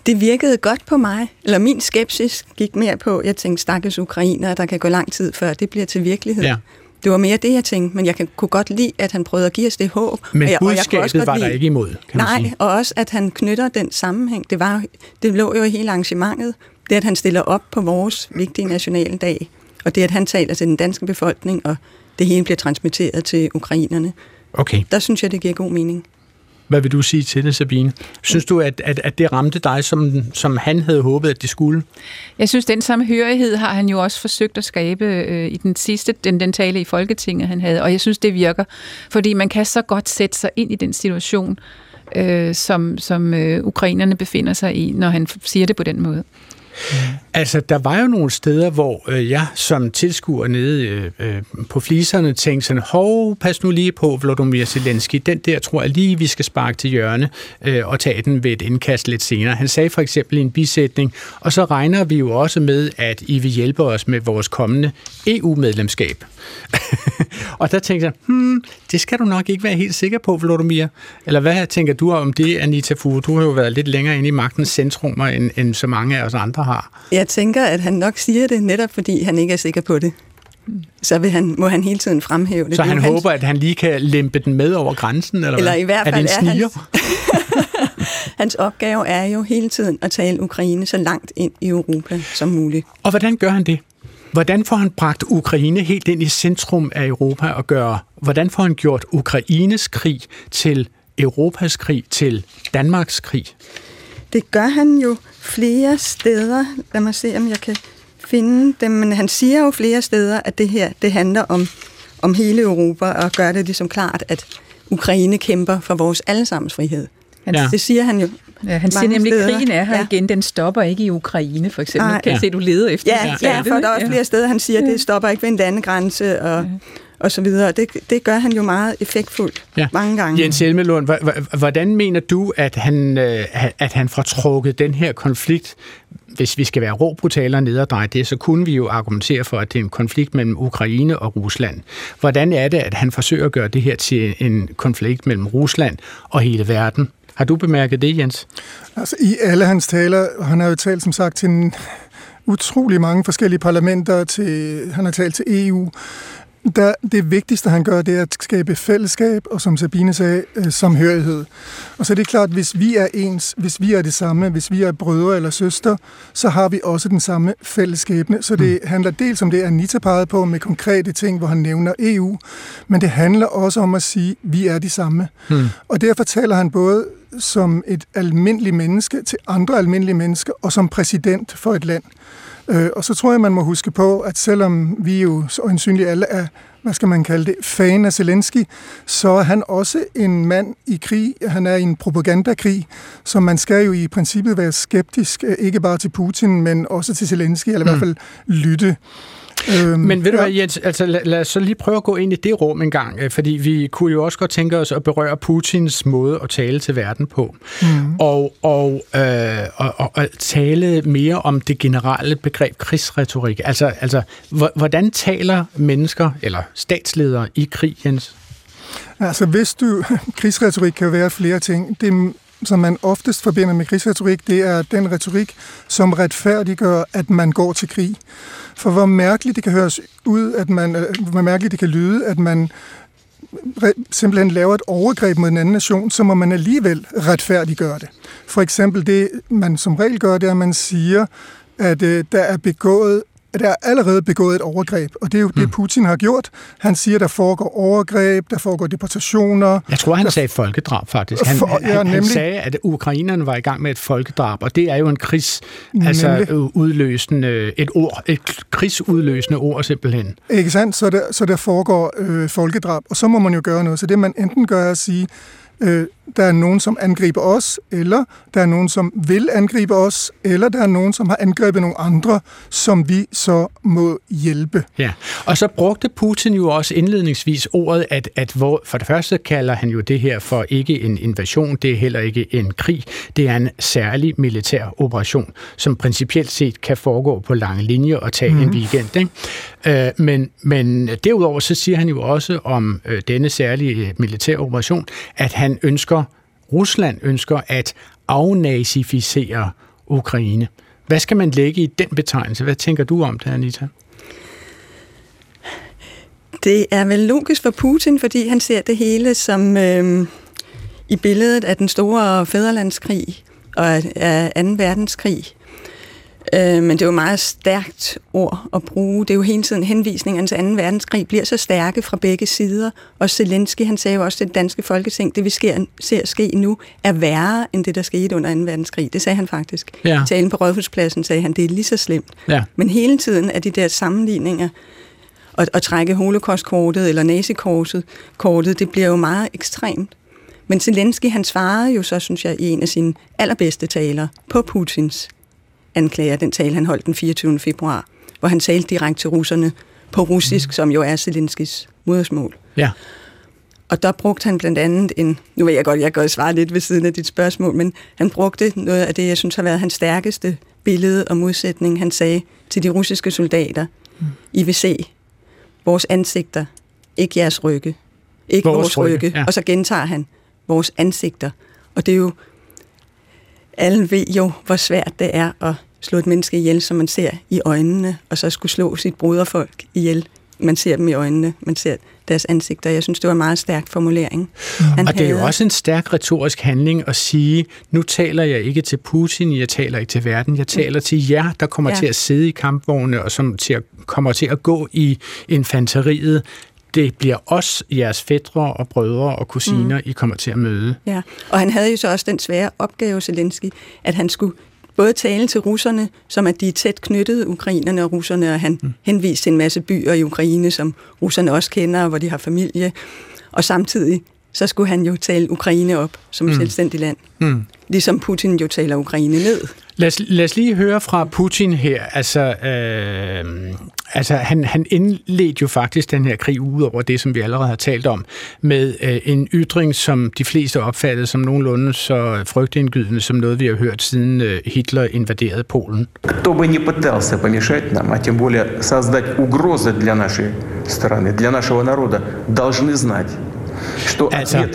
Det virkede godt på mig, eller min skepsis gik mere på, jeg tænkte, stakkels ukrainer, der kan gå lang tid før det bliver til virkelighed. Ja. Det var mere det, jeg tænkte, men jeg kan, kunne godt lide, at han prøvede at give os det håb. Men og jeg, og jeg også godt var der lide- ikke imod, kan man Nej, sige. og også, at han knytter den sammenhæng. Det, var, det lå jo i hele arrangementet. Det, at han stiller op på vores vigtige nationaldag, og det, at han taler til den danske befolkning, og det hele bliver transmitteret til ukrainerne. Okay. Der synes jeg, det giver god mening. Hvad vil du sige til det, Sabine? Synes du, at, at, at det ramte dig, som, som han havde håbet, at det skulle? Jeg synes, den samme hørighed har han jo også forsøgt at skabe øh, i den sidste, den, den tale i Folketinget, han havde. Og jeg synes, det virker, fordi man kan så godt sætte sig ind i den situation, øh, som, som øh, ukrainerne befinder sig i, når han siger det på den måde. Altså, der var jo nogle steder, hvor øh, jeg som tilskuer nede øh, øh, på fliserne tænkte sådan, hov, pas nu lige på Vladimir Zelensky, den der tror jeg lige, vi skal sparke til hjørne øh, og tage den ved et indkast lidt senere. Han sagde for eksempel i en bisætning, og så regner vi jo også med, at I vil hjælpe os med vores kommende EU-medlemskab. og der tænkte jeg, hmm, det skal du nok ikke være helt sikker på, Vladimir. Eller hvad tænker du om det, Anita Fu? Du har jo været lidt længere inde i magtens centrum, end, end så mange af os andre har. Jeg tænker, at han nok siger det netop, fordi han ikke er sikker på det. Så vil han, må han hele tiden fremhæve det. Så Det er han håber, at han lige kan lempe den med over grænsen? Eller, Eller hvad? i hvert er fald det en er sniger? Hans opgave er jo hele tiden at tale Ukraine så langt ind i Europa som muligt. Og hvordan gør han det? Hvordan får han bragt Ukraine helt ind i centrum af Europa og gør, hvordan får han gjort Ukraines krig til Europas krig, til Danmarks krig? Det gør han jo flere steder. Lad mig se, om jeg kan finde dem. Men han siger jo flere steder, at det her det handler om, om hele Europa, og gør det ligesom klart, at Ukraine kæmper for vores allesammens frihed. Han, Ja. ja. Det siger han jo. Ja, han siger nemlig, at krigen er her Ja. ja. igen. Den stopper ikke i Ukraine, for eksempel. Nej. Kan jeg se, du leder efter Ja, det. ja, for der er også flere steder, han siger, at det stopper ikke ved en landegrænse og, og så videre. Det, det gør han jo meget effektfuldt Ja. mange gange. Jens Elmelund, hva- hva- hvordan mener du, at han, øh, at han får trukket den her konflikt, hvis vi skal være rå brutale og nederdreje det, så kunne vi jo argumentere for, at det er en konflikt mellem Ukraine og Rusland. Hvordan er det, at han forsøger at gøre det her til en konflikt mellem Rusland og hele verden? Har du bemærket det, Jens? Altså i alle hans taler, han har jo talt som sagt til en utrolig mange forskellige parlamenter, til, han har talt til EU, der, det vigtigste, han gør, det er at skabe fællesskab, og som Sabine sagde, øh, samhørighed. Og så er det klart, hvis vi er ens, hvis vi er det samme, hvis vi er brødre eller søster, så har vi også den samme fællesskabne. Så det handler dels om det, Anita pegede på, med konkrete ting, hvor han nævner EU, men det handler også om at sige, at vi er de samme. Hmm. Og derfor taler han både som et almindeligt menneske til andre almindelige mennesker, og som præsident for et land. Øh, og så tror jeg, man må huske på, at selvom vi jo øjensynligt alle er, hvad skal man kalde det, fan af Zelensky, så er han også en mand i krig. Han er i en propagandakrig, så man skal jo i princippet være skeptisk, øh, ikke bare til Putin, men også til Zelensky, eller i hvert fald lytte. Øhm, Men ved du ja. hvad, Jens, altså lad, lad os så lige prøve at gå ind i det rum en gang, øh, fordi vi kunne jo også godt tænke os at berøre Putins måde at tale til verden på, mm. og, og, øh, og, og, og tale mere om det generelle begreb krigsretorik. Altså, altså hvor- hvordan taler mennesker eller statsledere i krig, Jens? Altså hvis du... Krigsretorik kan være flere ting. Det, som man oftest forbinder med krigsretorik, det er den retorik, som retfærdiggør, at man går til krig. For hvor mærkeligt det kan høres ud, at man, øh, hvor mærkeligt det kan lyde, at man simpelthen laver et overgreb mod en anden nation, så må man alligevel retfærdiggøre det. For eksempel det, man som regel gør, det er, at man siger, at øh, der er begået at der er allerede begået et overgreb, og det er jo det, Putin har gjort. Han siger, der foregår overgreb, der foregår deportationer. Jeg tror, han sagde folkedrab, faktisk. Han, For- ja, han, han sagde, at ukrainerne var i gang med et folkedrab, og det er jo en krigs, altså Nemlig. øh, udløsende, et ord, et krigsudløsende ord simpelthen. Ikke sandt? Så der, så der foregår øh, folkedrab, og så må man jo gøre noget. Så det man enten gør er at sige, øh, der er nogen, som angriber os, eller der er nogen, som vil angribe os, eller der er nogen, som har angrebet nogle andre, som vi så må hjælpe. Ja, og så brugte Putin jo også indledningsvis ordet, at, at hvor, for det første kalder han jo det her for ikke en invasion, det er heller ikke en krig, det er en særlig militær operation, som principielt set kan foregå på lange linjer og tage mm. en weekend. Ikke? Øh, men, men derudover så siger han jo også om øh, denne særlige militære operation, at han ønsker, Rusland ønsker at afnazificere Ukraine. Hvad skal man lægge i den betegnelse? Hvad tænker du om det, Anita? Det er vel logisk for Putin, fordi han ser det hele som øh, i billedet af den store fæderlandskrig og af 2. verdenskrig. Øh, men det er jo meget stærkt ord at bruge. Det er jo hele tiden henvisningerne til 2. verdenskrig bliver så stærke fra begge sider. Og Zelensky, han sagde jo også til det danske folketing, det vi sker, ser ske nu, er værre end det, der skete under 2. verdenskrig. Det sagde han faktisk. Ja. Talen på Rådhuspladsen sagde han, det er lige så slemt. Ja. Men hele tiden er de der sammenligninger, at trække holocaustkortet eller nazikortet, kortet, det bliver jo meget ekstremt. Men Zelensky, han svarede jo så, synes jeg, i en af sine allerbedste taler på Putins anklager, den tale, han holdt den 24. februar, hvor han talte direkte til russerne på russisk, mm. som jo er Zelenskis modersmål. Ja. Og der brugte han blandt andet en, nu ved jeg godt, jeg kan svare lidt ved siden af dit spørgsmål, men han brugte noget af det, jeg synes har været hans stærkeste billede og modsætning. Han sagde til de russiske soldater, mm. I vil se vores ansigter, ikke jeres rygge. Ikke vores, vores rygge. rygge. Ja. Og så gentager han vores ansigter. Og det er jo, alle ved jo, hvor svært det er at slå et menneske ihjel, som man ser i øjnene, og så skulle slå sit broderfolk ihjel. Man ser dem i øjnene, man ser deres ansigter. Jeg synes, det var en meget stærk formulering. Han og det er jo også en stærk retorisk handling at sige, nu taler jeg ikke til Putin, jeg taler ikke til verden, jeg taler til jer, der kommer ja. til at sidde i kampvogne, og som til at, kommer til at gå i infanteriet det bliver os, jeres fædre og brødre og kusiner, mm. I kommer til at møde. Ja, og han havde jo så også den svære opgave, Zelensky, at han skulle både tale til russerne, som at de er tæt knyttet, ukrainerne og russerne, og han mm. henviste til en masse byer i Ukraine, som russerne også kender, hvor de har familie, og samtidig så skulle han jo tale Ukraine op som mm. selvstændig land. Mm. Ligesom Putin jo taler Ukraine ned. Lad os, lad os lige høre fra Putin her. Altså, øh, altså han, han indledte jo faktisk den her krig ud over det, som vi allerede har talt om, med øh, en ytring, som de fleste opfattede som nogenlunde så frygtindgydende, som noget, vi har hørt siden øh, Hitler invaderede Polen. Кто бы не пытался помешать нам, а тем более создать угрозы для нашей страны, для нашего народа, должны знать, Altså,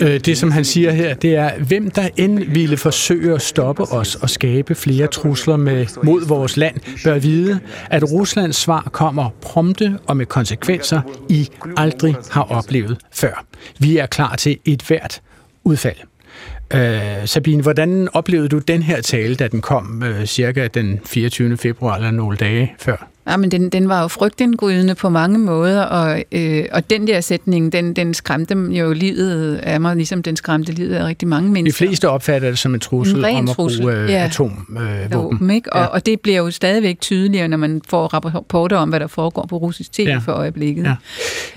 øh, det som han siger her, det er, hvem der end ville forsøge at stoppe os og skabe flere trusler med, mod vores land, bør vide, at Ruslands svar kommer prompte og med konsekvenser, I aldrig har oplevet før. Vi er klar til et hvert udfald. Øh, Sabine, hvordan oplevede du den her tale, da den kom øh, cirka den 24. februar eller nogle dage før? Ja, men den, den var jo frygtindgrydende på mange måder, og, øh, og den der sætning, den, den skræmte jo livet af mig, ligesom den skræmte livet af rigtig mange mennesker. De fleste opfatter det som en trussel en om at trussel. bruge øh, ja. atomvåben. Øh, ikke? Og, ja. og det bliver jo stadigvæk tydeligere, når man får rapporter om, hvad der foregår på russisk tv ja. for øjeblikket.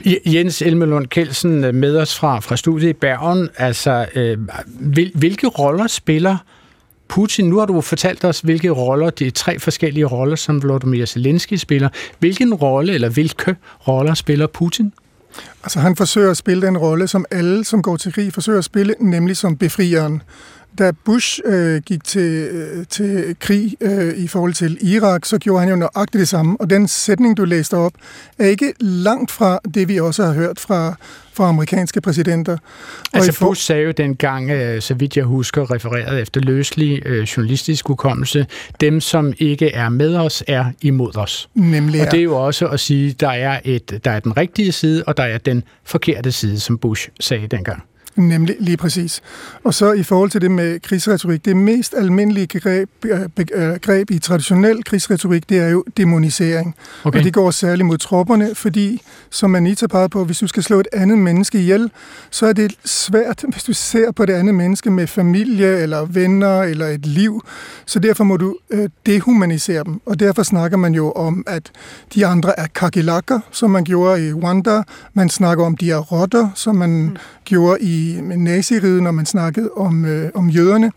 Ja. Jens Elmelund Kelsen øh, med os fra, fra studiet i Bergen. Altså, øh, hvil, hvilke roller spiller Putin, nu har du fortalt os, hvilke roller, de tre forskellige roller, som Volodymyr Zelensky spiller. Hvilken rolle, eller hvilke roller spiller Putin? Altså han forsøger at spille den rolle, som alle, som går til krig, forsøger at spille, nemlig som befrieren. Da Bush øh, gik til, øh, til krig øh, i forhold til Irak, så gjorde han jo nøjagtigt det samme. Og den sætning, du læste op, er ikke langt fra det, vi også har hørt fra, fra amerikanske præsidenter. Og altså for... Bush sagde jo dengang, øh, så vidt jeg husker, refereret efter løslig øh, journalistisk hukommelse, dem, som ikke er med os, er imod os. Nemlig, og det er jo også at sige, der er, et, der er den rigtige side, og der er den forkerte side, som Bush sagde dengang. Nemlig lige præcis. Og så i forhold til det med krigsretorik, det mest almindelige greb, øh, greb i traditionel krigsretorik, det er jo demonisering. Okay. Og det går særligt mod tropperne, fordi, som Anita pegede på, hvis du skal slå et andet menneske ihjel, så er det svært, hvis du ser på det andet menneske med familie, eller venner, eller et liv. Så derfor må du øh, dehumanisere dem. Og derfor snakker man jo om, at de andre er kakilakker, som man gjorde i Rwanda. Man snakker om, de er rotter, som man mm. gjorde i i naziriget, når man snakkede om, øh, om jøderne,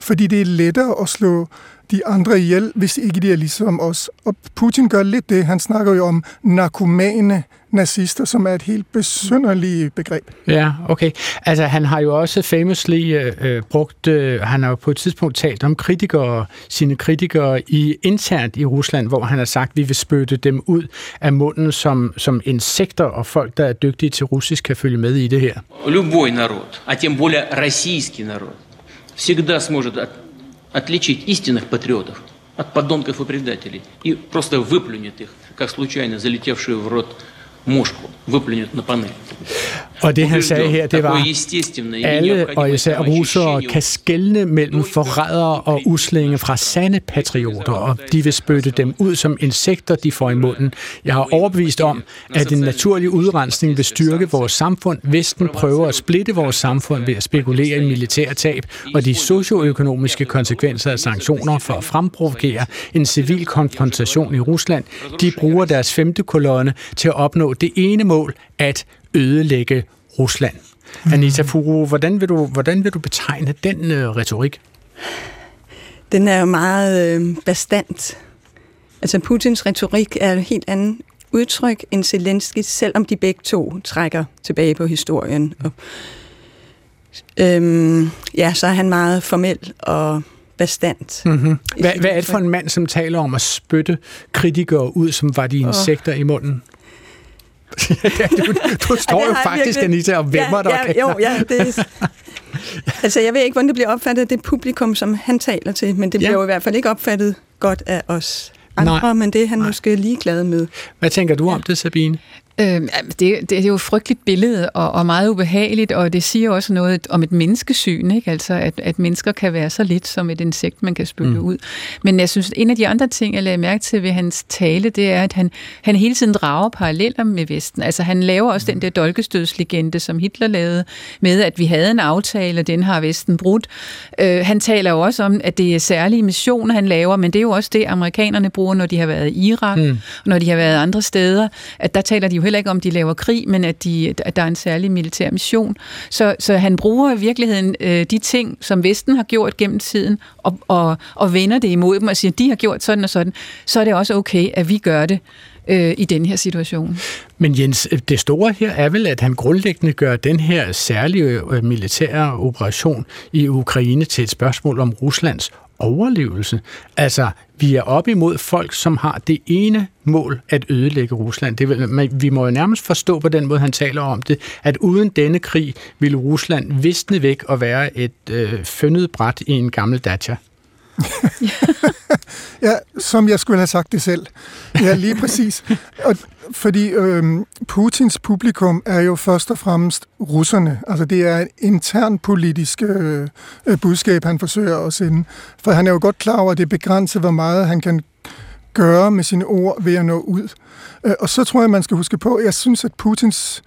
fordi det er lettere at slå de andre ihjel, hvis ikke de er ligesom os. Og Putin gør lidt det. Han snakker jo om narkomane nazister, som er et helt besynderligt begreb. Ja, okay. Altså, han har jo også famously øh, brugt, øh, han har jo på et tidspunkt talt om kritikere, sine kritikere i internt i Rusland, hvor han har sagt, at vi vil spytte dem ud af munden som, som insekter, og folk, der er dygtige til russisk, kan følge med i det her. Любой народ, а тем более российский народ, всегда сможет от, отличить истинных патриотов от подонков и предателей и просто выплюнет их, как случайно залетевшую в рот мушку, выплюнет на панель. Og det han sagde her, det var, alle og især russere kan skelne mellem forrædere og uslinge fra sande patrioter, og de vil spytte dem ud som insekter, de får i munden. Jeg har overbevist om, at en naturlig udrensning vil styrke vores samfund. Vesten prøver at splitte vores samfund ved at spekulere i militærtab og de socioøkonomiske konsekvenser af sanktioner for at fremprovokere en civil konfrontation i Rusland. De bruger deres femte kolonne til at opnå det ene mål, at ødelægge Rusland. Anita Furu, hvordan vil du, hvordan vil du betegne den øh, retorik? Den er jo meget øh, bastant. Altså Putins retorik er et helt andet udtryk end Zelensky, selvom de begge to trækker tilbage på historien. Og, øhm, ja, så er han meget formel og bastant. Mm-hmm. Hvad, hvad er det for en mand, som taler om at spytte kritikere ud, som var de insekter oh. i munden? du, du står jo faktisk, virkelig... Anita, og vemmer ja, dig. Ja, jo, ja, det Altså, jeg ved ikke, hvordan det bliver opfattet af det publikum, som han taler til, men det bliver ja. jo i hvert fald ikke opfattet godt af os andre, Nej. men det er han Nej. måske ligeglad med. Hvad tænker du om det, Sabine? Øh, det, det er jo et frygteligt billede og, og meget ubehageligt, og det siger også noget om et menneskesyn, ikke? Altså, at, at mennesker kan være så lidt som et insekt, man kan spytte mm. ud. Men jeg synes, en af de andre ting, jeg lagde mærke til ved hans tale, det er, at han, han hele tiden drager paralleller med Vesten. Altså, han laver også mm. den der dolkestødslegende, som Hitler lavede, med at vi havde en aftale, og den har Vesten brudt. Øh, han taler jo også om, at det er særlige missioner, han laver, men det er jo også det, amerikanerne bruger, når de har været i Irak, mm. når de har været andre steder, at der taler de jo heller ikke om, de laver krig, men at, de, at der er en særlig militær mission. Så, så han bruger i virkeligheden øh, de ting, som Vesten har gjort gennem tiden, og, og, og vender det imod dem og siger, at de har gjort sådan og sådan, så er det også okay, at vi gør det øh, i den her situation. Men Jens, det store her er vel, at han grundlæggende gør den her særlige øh, militære operation i Ukraine til et spørgsmål om Ruslands overlevelse. Altså, vi er op imod folk, som har det ene mål at ødelægge Rusland. Det vil, vi må jo nærmest forstå på den måde, han taler om det, at uden denne krig ville Rusland visne væk og være et øh, fyndet bræt i en gammel dacha. ja, som jeg skulle have sagt det selv. Ja, lige præcis. Og, fordi øh, Putins publikum er jo først og fremmest russerne. Altså det er et intern politisk øh, øh, budskab, han forsøger at sende. For han er jo godt klar over, at det begrænser, hvor meget han kan gøre med sine ord ved at nå ud. Øh, og så tror jeg, man skal huske på, jeg synes, at Putins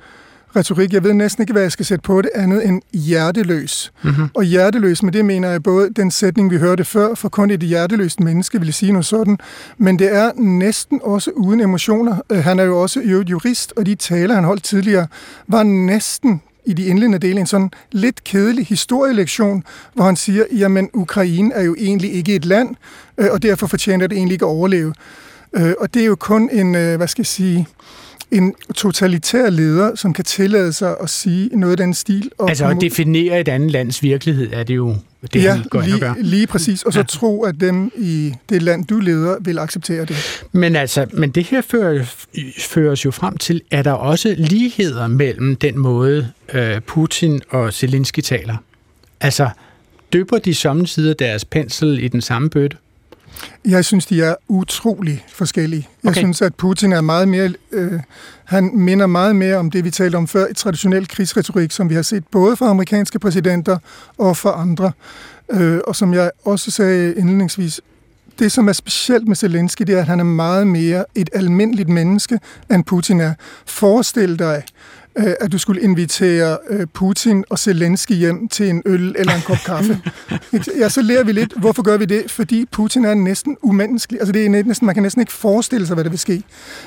retorik. Jeg ved næsten ikke, hvad jeg skal sætte på det andet end hjerteløs. Mm-hmm. Og hjerteløs, med det mener jeg både den sætning, vi hørte før, for kun et hjerteløst menneske ville sige noget sådan, men det er næsten også uden emotioner. Øh, han er jo også jurist, og de taler, han holdt tidligere, var næsten i de indledende dele en sådan lidt kedelig historielektion, hvor han siger, jamen Ukraine er jo egentlig ikke et land, øh, og derfor fortjener det egentlig ikke at overleve. Øh, og det er jo kun en, hvad skal jeg sige, en totalitær leder, som kan tillade sig at sige noget af den stil. Og altså at definere et andet lands virkelighed, er det jo det, ja, han går lige, ind og gør. lige præcis. Og så ja. tro, at dem i det land, du leder, vil acceptere det. Men altså, men det her fører, føres jo frem til, at der også ligheder mellem den måde, øh, Putin og Zelensky taler. Altså, døber de samtidig deres pensel i den samme bøtte? Jeg synes, de er utrolig forskellige. Jeg okay. synes, at Putin er meget mere... Øh, han minder meget mere om det, vi talte om før, i traditionel krigsretorik, som vi har set både fra amerikanske præsidenter og fra andre. Øh, og som jeg også sagde indledningsvis, det, som er specielt med Zelensky, det er, at han er meget mere et almindeligt menneske, end Putin er. Forestil dig, øh, at du skulle invitere øh, Putin og Zelensky hjem til en øl eller en kop kaffe. ja, så lærer vi lidt. Hvorfor gør vi det? Fordi Putin er næsten umenneskelig. Altså, det er næsten, man kan næsten ikke forestille sig, hvad der vil ske.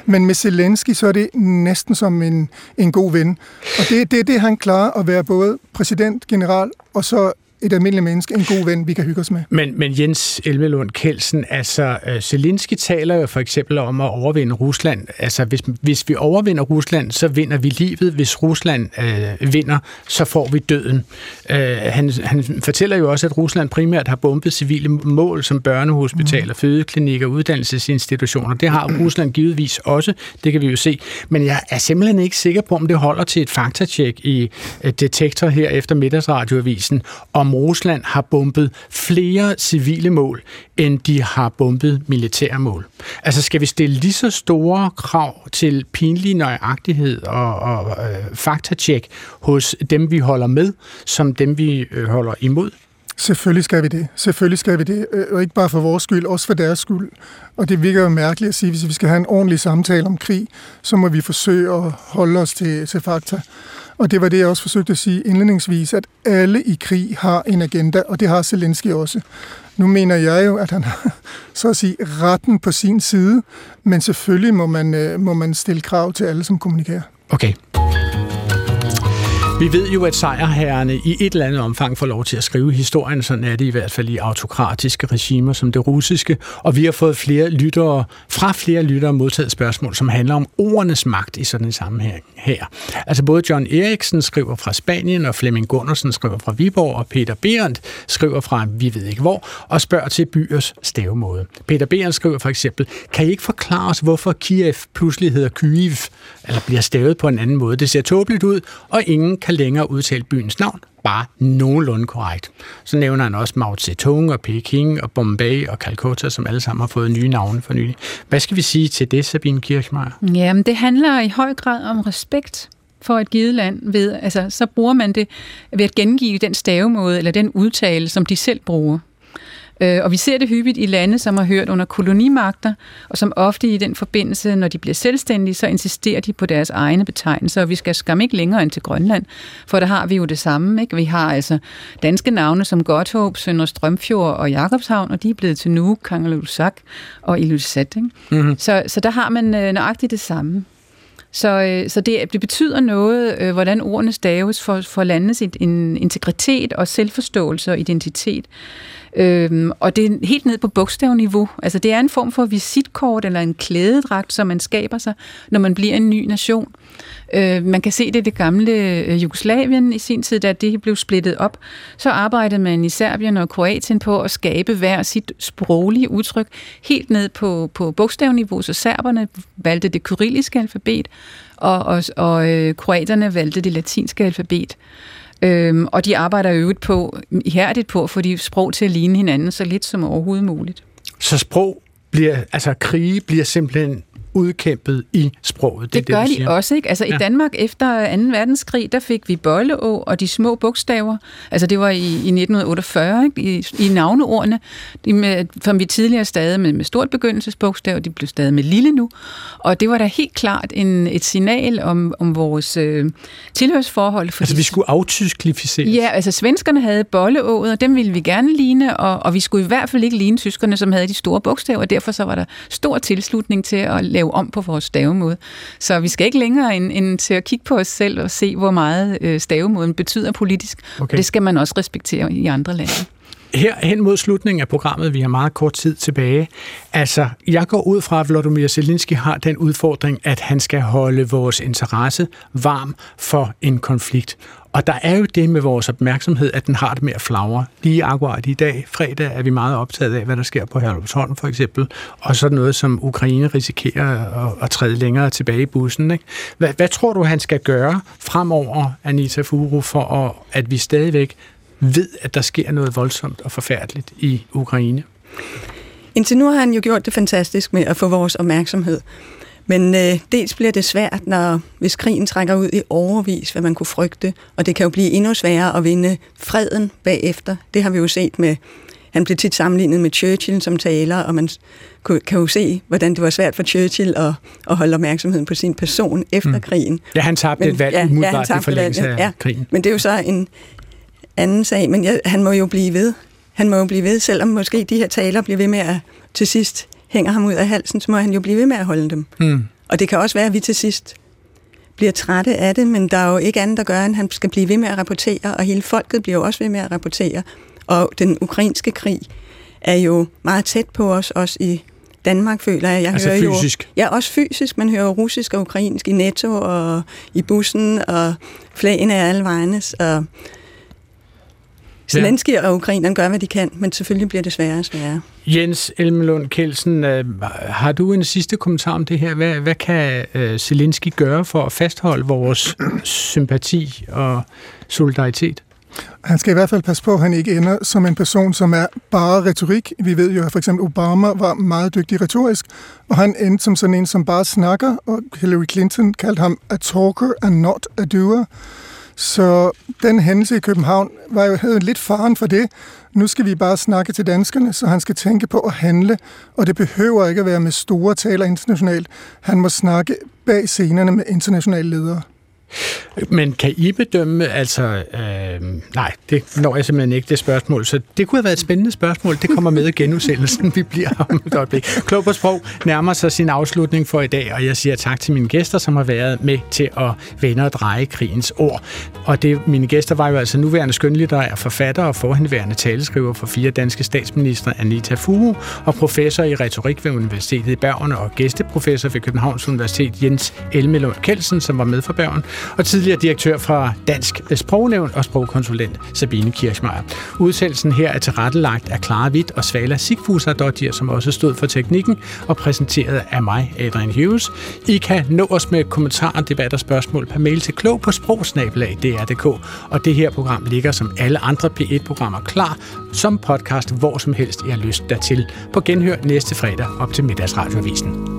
Men med Zelensky, så er det næsten som en, en god ven. Og det er det, det, han klarer at være både præsident, general og så et almindeligt menneske, en god ven, vi kan hygge os med. Men, men Jens Elmelund Kelsen, altså uh, Zelensky taler jo for eksempel om at overvinde Rusland. Altså hvis, hvis vi overvinder Rusland, så vinder vi livet. Hvis Rusland uh, vinder, så får vi døden. Uh, han, han fortæller jo også, at Rusland primært har bombet civile mål som børnehospitaler, mm. fødeklinikker, uddannelsesinstitutioner. Det har Rusland givetvis også, det kan vi jo se. Men jeg er simpelthen ikke sikker på, om det holder til et faktatjek i uh, Detektor her efter middagsradioavisen, om Rusland har bombet flere civile mål, end de har bombet militære mål. Altså skal vi stille lige så store krav til pinlig nøjagtighed og, og øh, faktatjek hos dem, vi holder med, som dem, vi øh, holder imod? Selvfølgelig skal vi det. Selvfølgelig skal vi det. Øh, og ikke bare for vores skyld, også for deres skyld. Og det virker jo mærkeligt at sige, at hvis vi skal have en ordentlig samtale om krig, så må vi forsøge at holde os til, til fakta. Og det var det, jeg også forsøgte at sige indledningsvis, at alle i krig har en agenda, og det har Zelensky også. Nu mener jeg jo, at han har, så at sige, retten på sin side, men selvfølgelig må man, øh, må man stille krav til alle, som kommunikerer. Okay. Vi ved jo, at sejrherrerne i et eller andet omfang får lov til at skrive historien, sådan er det i hvert fald i autokratiske regimer som det russiske, og vi har fået flere lyttere, fra flere lyttere modtaget spørgsmål, som handler om ordenes magt i sådan en sammenhæng her. Altså både John Eriksen skriver fra Spanien, og Flemming Gundersen skriver fra Viborg, og Peter Berendt skriver fra vi ved ikke hvor, og spørger til byers stavemåde. Peter Berendt skriver for eksempel, kan I ikke forklare os, hvorfor Kiev pludselig hedder Kyiv, eller bliver stavet på en anden måde? Det ser tåbeligt ud, og ingen kan længere udtale byens navn, bare nogenlunde korrekt. Så nævner han også Mao Zedong og Peking og Bombay og Calcutta, som alle sammen har fået nye navne for nylig. Hvad skal vi sige til det, Sabine Kirchmeier? Jamen, det handler i høj grad om respekt for et givet land. Ved, altså, så bruger man det ved at gengive den stavemåde eller den udtale, som de selv bruger. Øh, og vi ser det hyppigt i lande, som har hørt under kolonimagter, og som ofte i den forbindelse, når de bliver selvstændige, så insisterer de på deres egne betegnelser, og vi skal skam ikke længere end til Grønland, for der har vi jo det samme. Ikke? Vi har altså danske navne som Godthåb, Sønder Strømfjord og Jakobshavn, og de er blevet til Nuuk, Kangerlussak og Ilulissat. Ikke? Mm-hmm. Så, så der har man øh, nøjagtigt det samme. Så, øh, så det, det betyder noget, øh, hvordan ordene staves for, for landets integritet og selvforståelse og identitet. Øhm, og det er helt ned på bogstavniveau. Altså det er en form for visitkort eller en klædedragt, som man skaber sig, når man bliver en ny nation. Øh, man kan se det i det gamle øh, Jugoslavien i sin tid, da det blev splittet op. Så arbejdede man i Serbien og Kroatien på at skabe hver sit sproglige udtryk helt ned på, på bogstavniveau, så serberne valgte det kyrilliske alfabet, og, og, og øh, kroaterne valgte det latinske alfabet. Øhm, og de arbejder øvrigt på, ihærdigt på at få de sprog til at ligne hinanden så lidt som overhovedet muligt. Så sprog bliver, altså krige bliver simpelthen udkæmpet i sproget. Det, det gør det, de også, ikke? Altså ja. i Danmark efter 2. verdenskrig, der fik vi Bolleå og de små bogstaver. Altså det var i, i 1948, ikke? I, i navneordene, de med, som vi tidligere stadig med, med stort begyndelsesbogstav, de blev stadig med lille nu. Og det var da helt klart en, et signal om, om vores øh, tilhørsforhold. Fordi, altså vi skulle aftysklifisere. Ja, altså svenskerne havde Bolleået, og dem ville vi gerne ligne, og, og vi skulle i hvert fald ikke ligne tyskerne, som havde de store bogstaver, og derfor så var der stor tilslutning til at lave om på vores stavemåde. Så vi skal ikke længere end, end til at kigge på os selv og se, hvor meget øh, stavemåden betyder politisk. Okay. Og det skal man også respektere i andre lande. Her hen mod slutningen af programmet, vi har meget kort tid tilbage. Altså, jeg går ud fra, at Vladimir Zelensky har den udfordring, at han skal holde vores interesse varm for en konflikt. Og der er jo det med vores opmærksomhed, at den har det med at flagre. Lige akkurat i dag, fredag, er vi meget optaget af, hvad der sker på Herlufsholm for eksempel, og så noget, som Ukraine risikerer at, at træde længere tilbage i bussen. Ikke? Hvad, hvad tror du, han skal gøre fremover, Anita Furu, for at, at vi stadigvæk ved, at der sker noget voldsomt og forfærdeligt i Ukraine? Indtil nu har han jo gjort det fantastisk med at få vores opmærksomhed. Men øh, dels bliver det svært, når, hvis krigen trækker ud i overvis, hvad man kunne frygte, og det kan jo blive endnu sværere at vinde freden bagefter. Det har vi jo set med han blev tit sammenlignet med Churchill som taler, og man kan jo se, hvordan det var svært for Churchill at, at holde opmærksomheden på sin person efter mm. krigen. Ja, han tabte Men- et valg ja, ja, umiddelbart han i forlængelse af valget, krigen. Men det er jo så en anden sag, men ja, han må jo blive ved. Han må jo blive ved, selvom måske de her taler bliver ved med at til sidst hænger ham ud af halsen, så må han jo blive ved med at holde dem. Mm. Og det kan også være, at vi til sidst bliver trætte af det, men der er jo ikke andet at gøre, end han skal blive ved med at rapportere, og hele folket bliver jo også ved med at rapportere. Og den ukrainske krig er jo meget tæt på os, også i Danmark, føler jeg. jeg Altså hører fysisk? Jo, ja, også fysisk. Man hører russisk og ukrainsk i Netto og i bussen, og flagene er alle vejnes, og Zelensky og Ukrainerne gør, hvad de kan, men selvfølgelig bliver det sværere og sværere. Jens Elmelund Kelsen, øh, har du en sidste kommentar om det her? Hvad, hvad kan øh, Zelensky gøre for at fastholde vores sympati og solidaritet? Han skal i hvert fald passe på, at han ikke ender som en person, som er bare retorik. Vi ved jo, at for eksempel Obama var meget dygtig retorisk, og han endte som sådan en, som bare snakker, og Hillary Clinton kaldte ham a talker and not a doer. Så den hændelse i København var jo, havde lidt faren for det. Nu skal vi bare snakke til danskerne, så han skal tænke på at handle, og det behøver ikke at være med store taler internationalt. Han må snakke bag scenerne med internationale ledere. Men kan I bedømme, altså, øh, nej, det når jeg simpelthen ikke det spørgsmål, så det kunne have været et spændende spørgsmål. Det kommer med i genudsendelsen, vi bliver om et øjeblik. Klog på sprog nærmer sig sin afslutning for i dag, og jeg siger tak til mine gæster, som har været med til at vende og dreje krigens ord. Og det, mine gæster var jo altså nuværende skønlitterær forfatter og forhenværende taleskriver for fire danske statsminister, Anita Fuhu, og professor i retorik ved Universitetet i Bergen og gæsteprofessor ved Københavns Universitet, Jens Elmelund Kelsen, som var med fra Bergen, og tidligere direktør fra Dansk Sprognævn og sprogkonsulent Sabine Kirchmeier. Udsendelsen her er tilrettelagt af Clara Witt og Svala Sigfusardottir, som også stod for teknikken og præsenteret af mig, Adrian Hughes. I kan nå os med kommentarer, debat og spørgsmål per mail til klog på sprogsnabelag.dr.dk, og det her program ligger som alle andre P1-programmer klar som podcast, hvor som helst I har lyst dertil. På genhør næste fredag op til middagsradioavisen.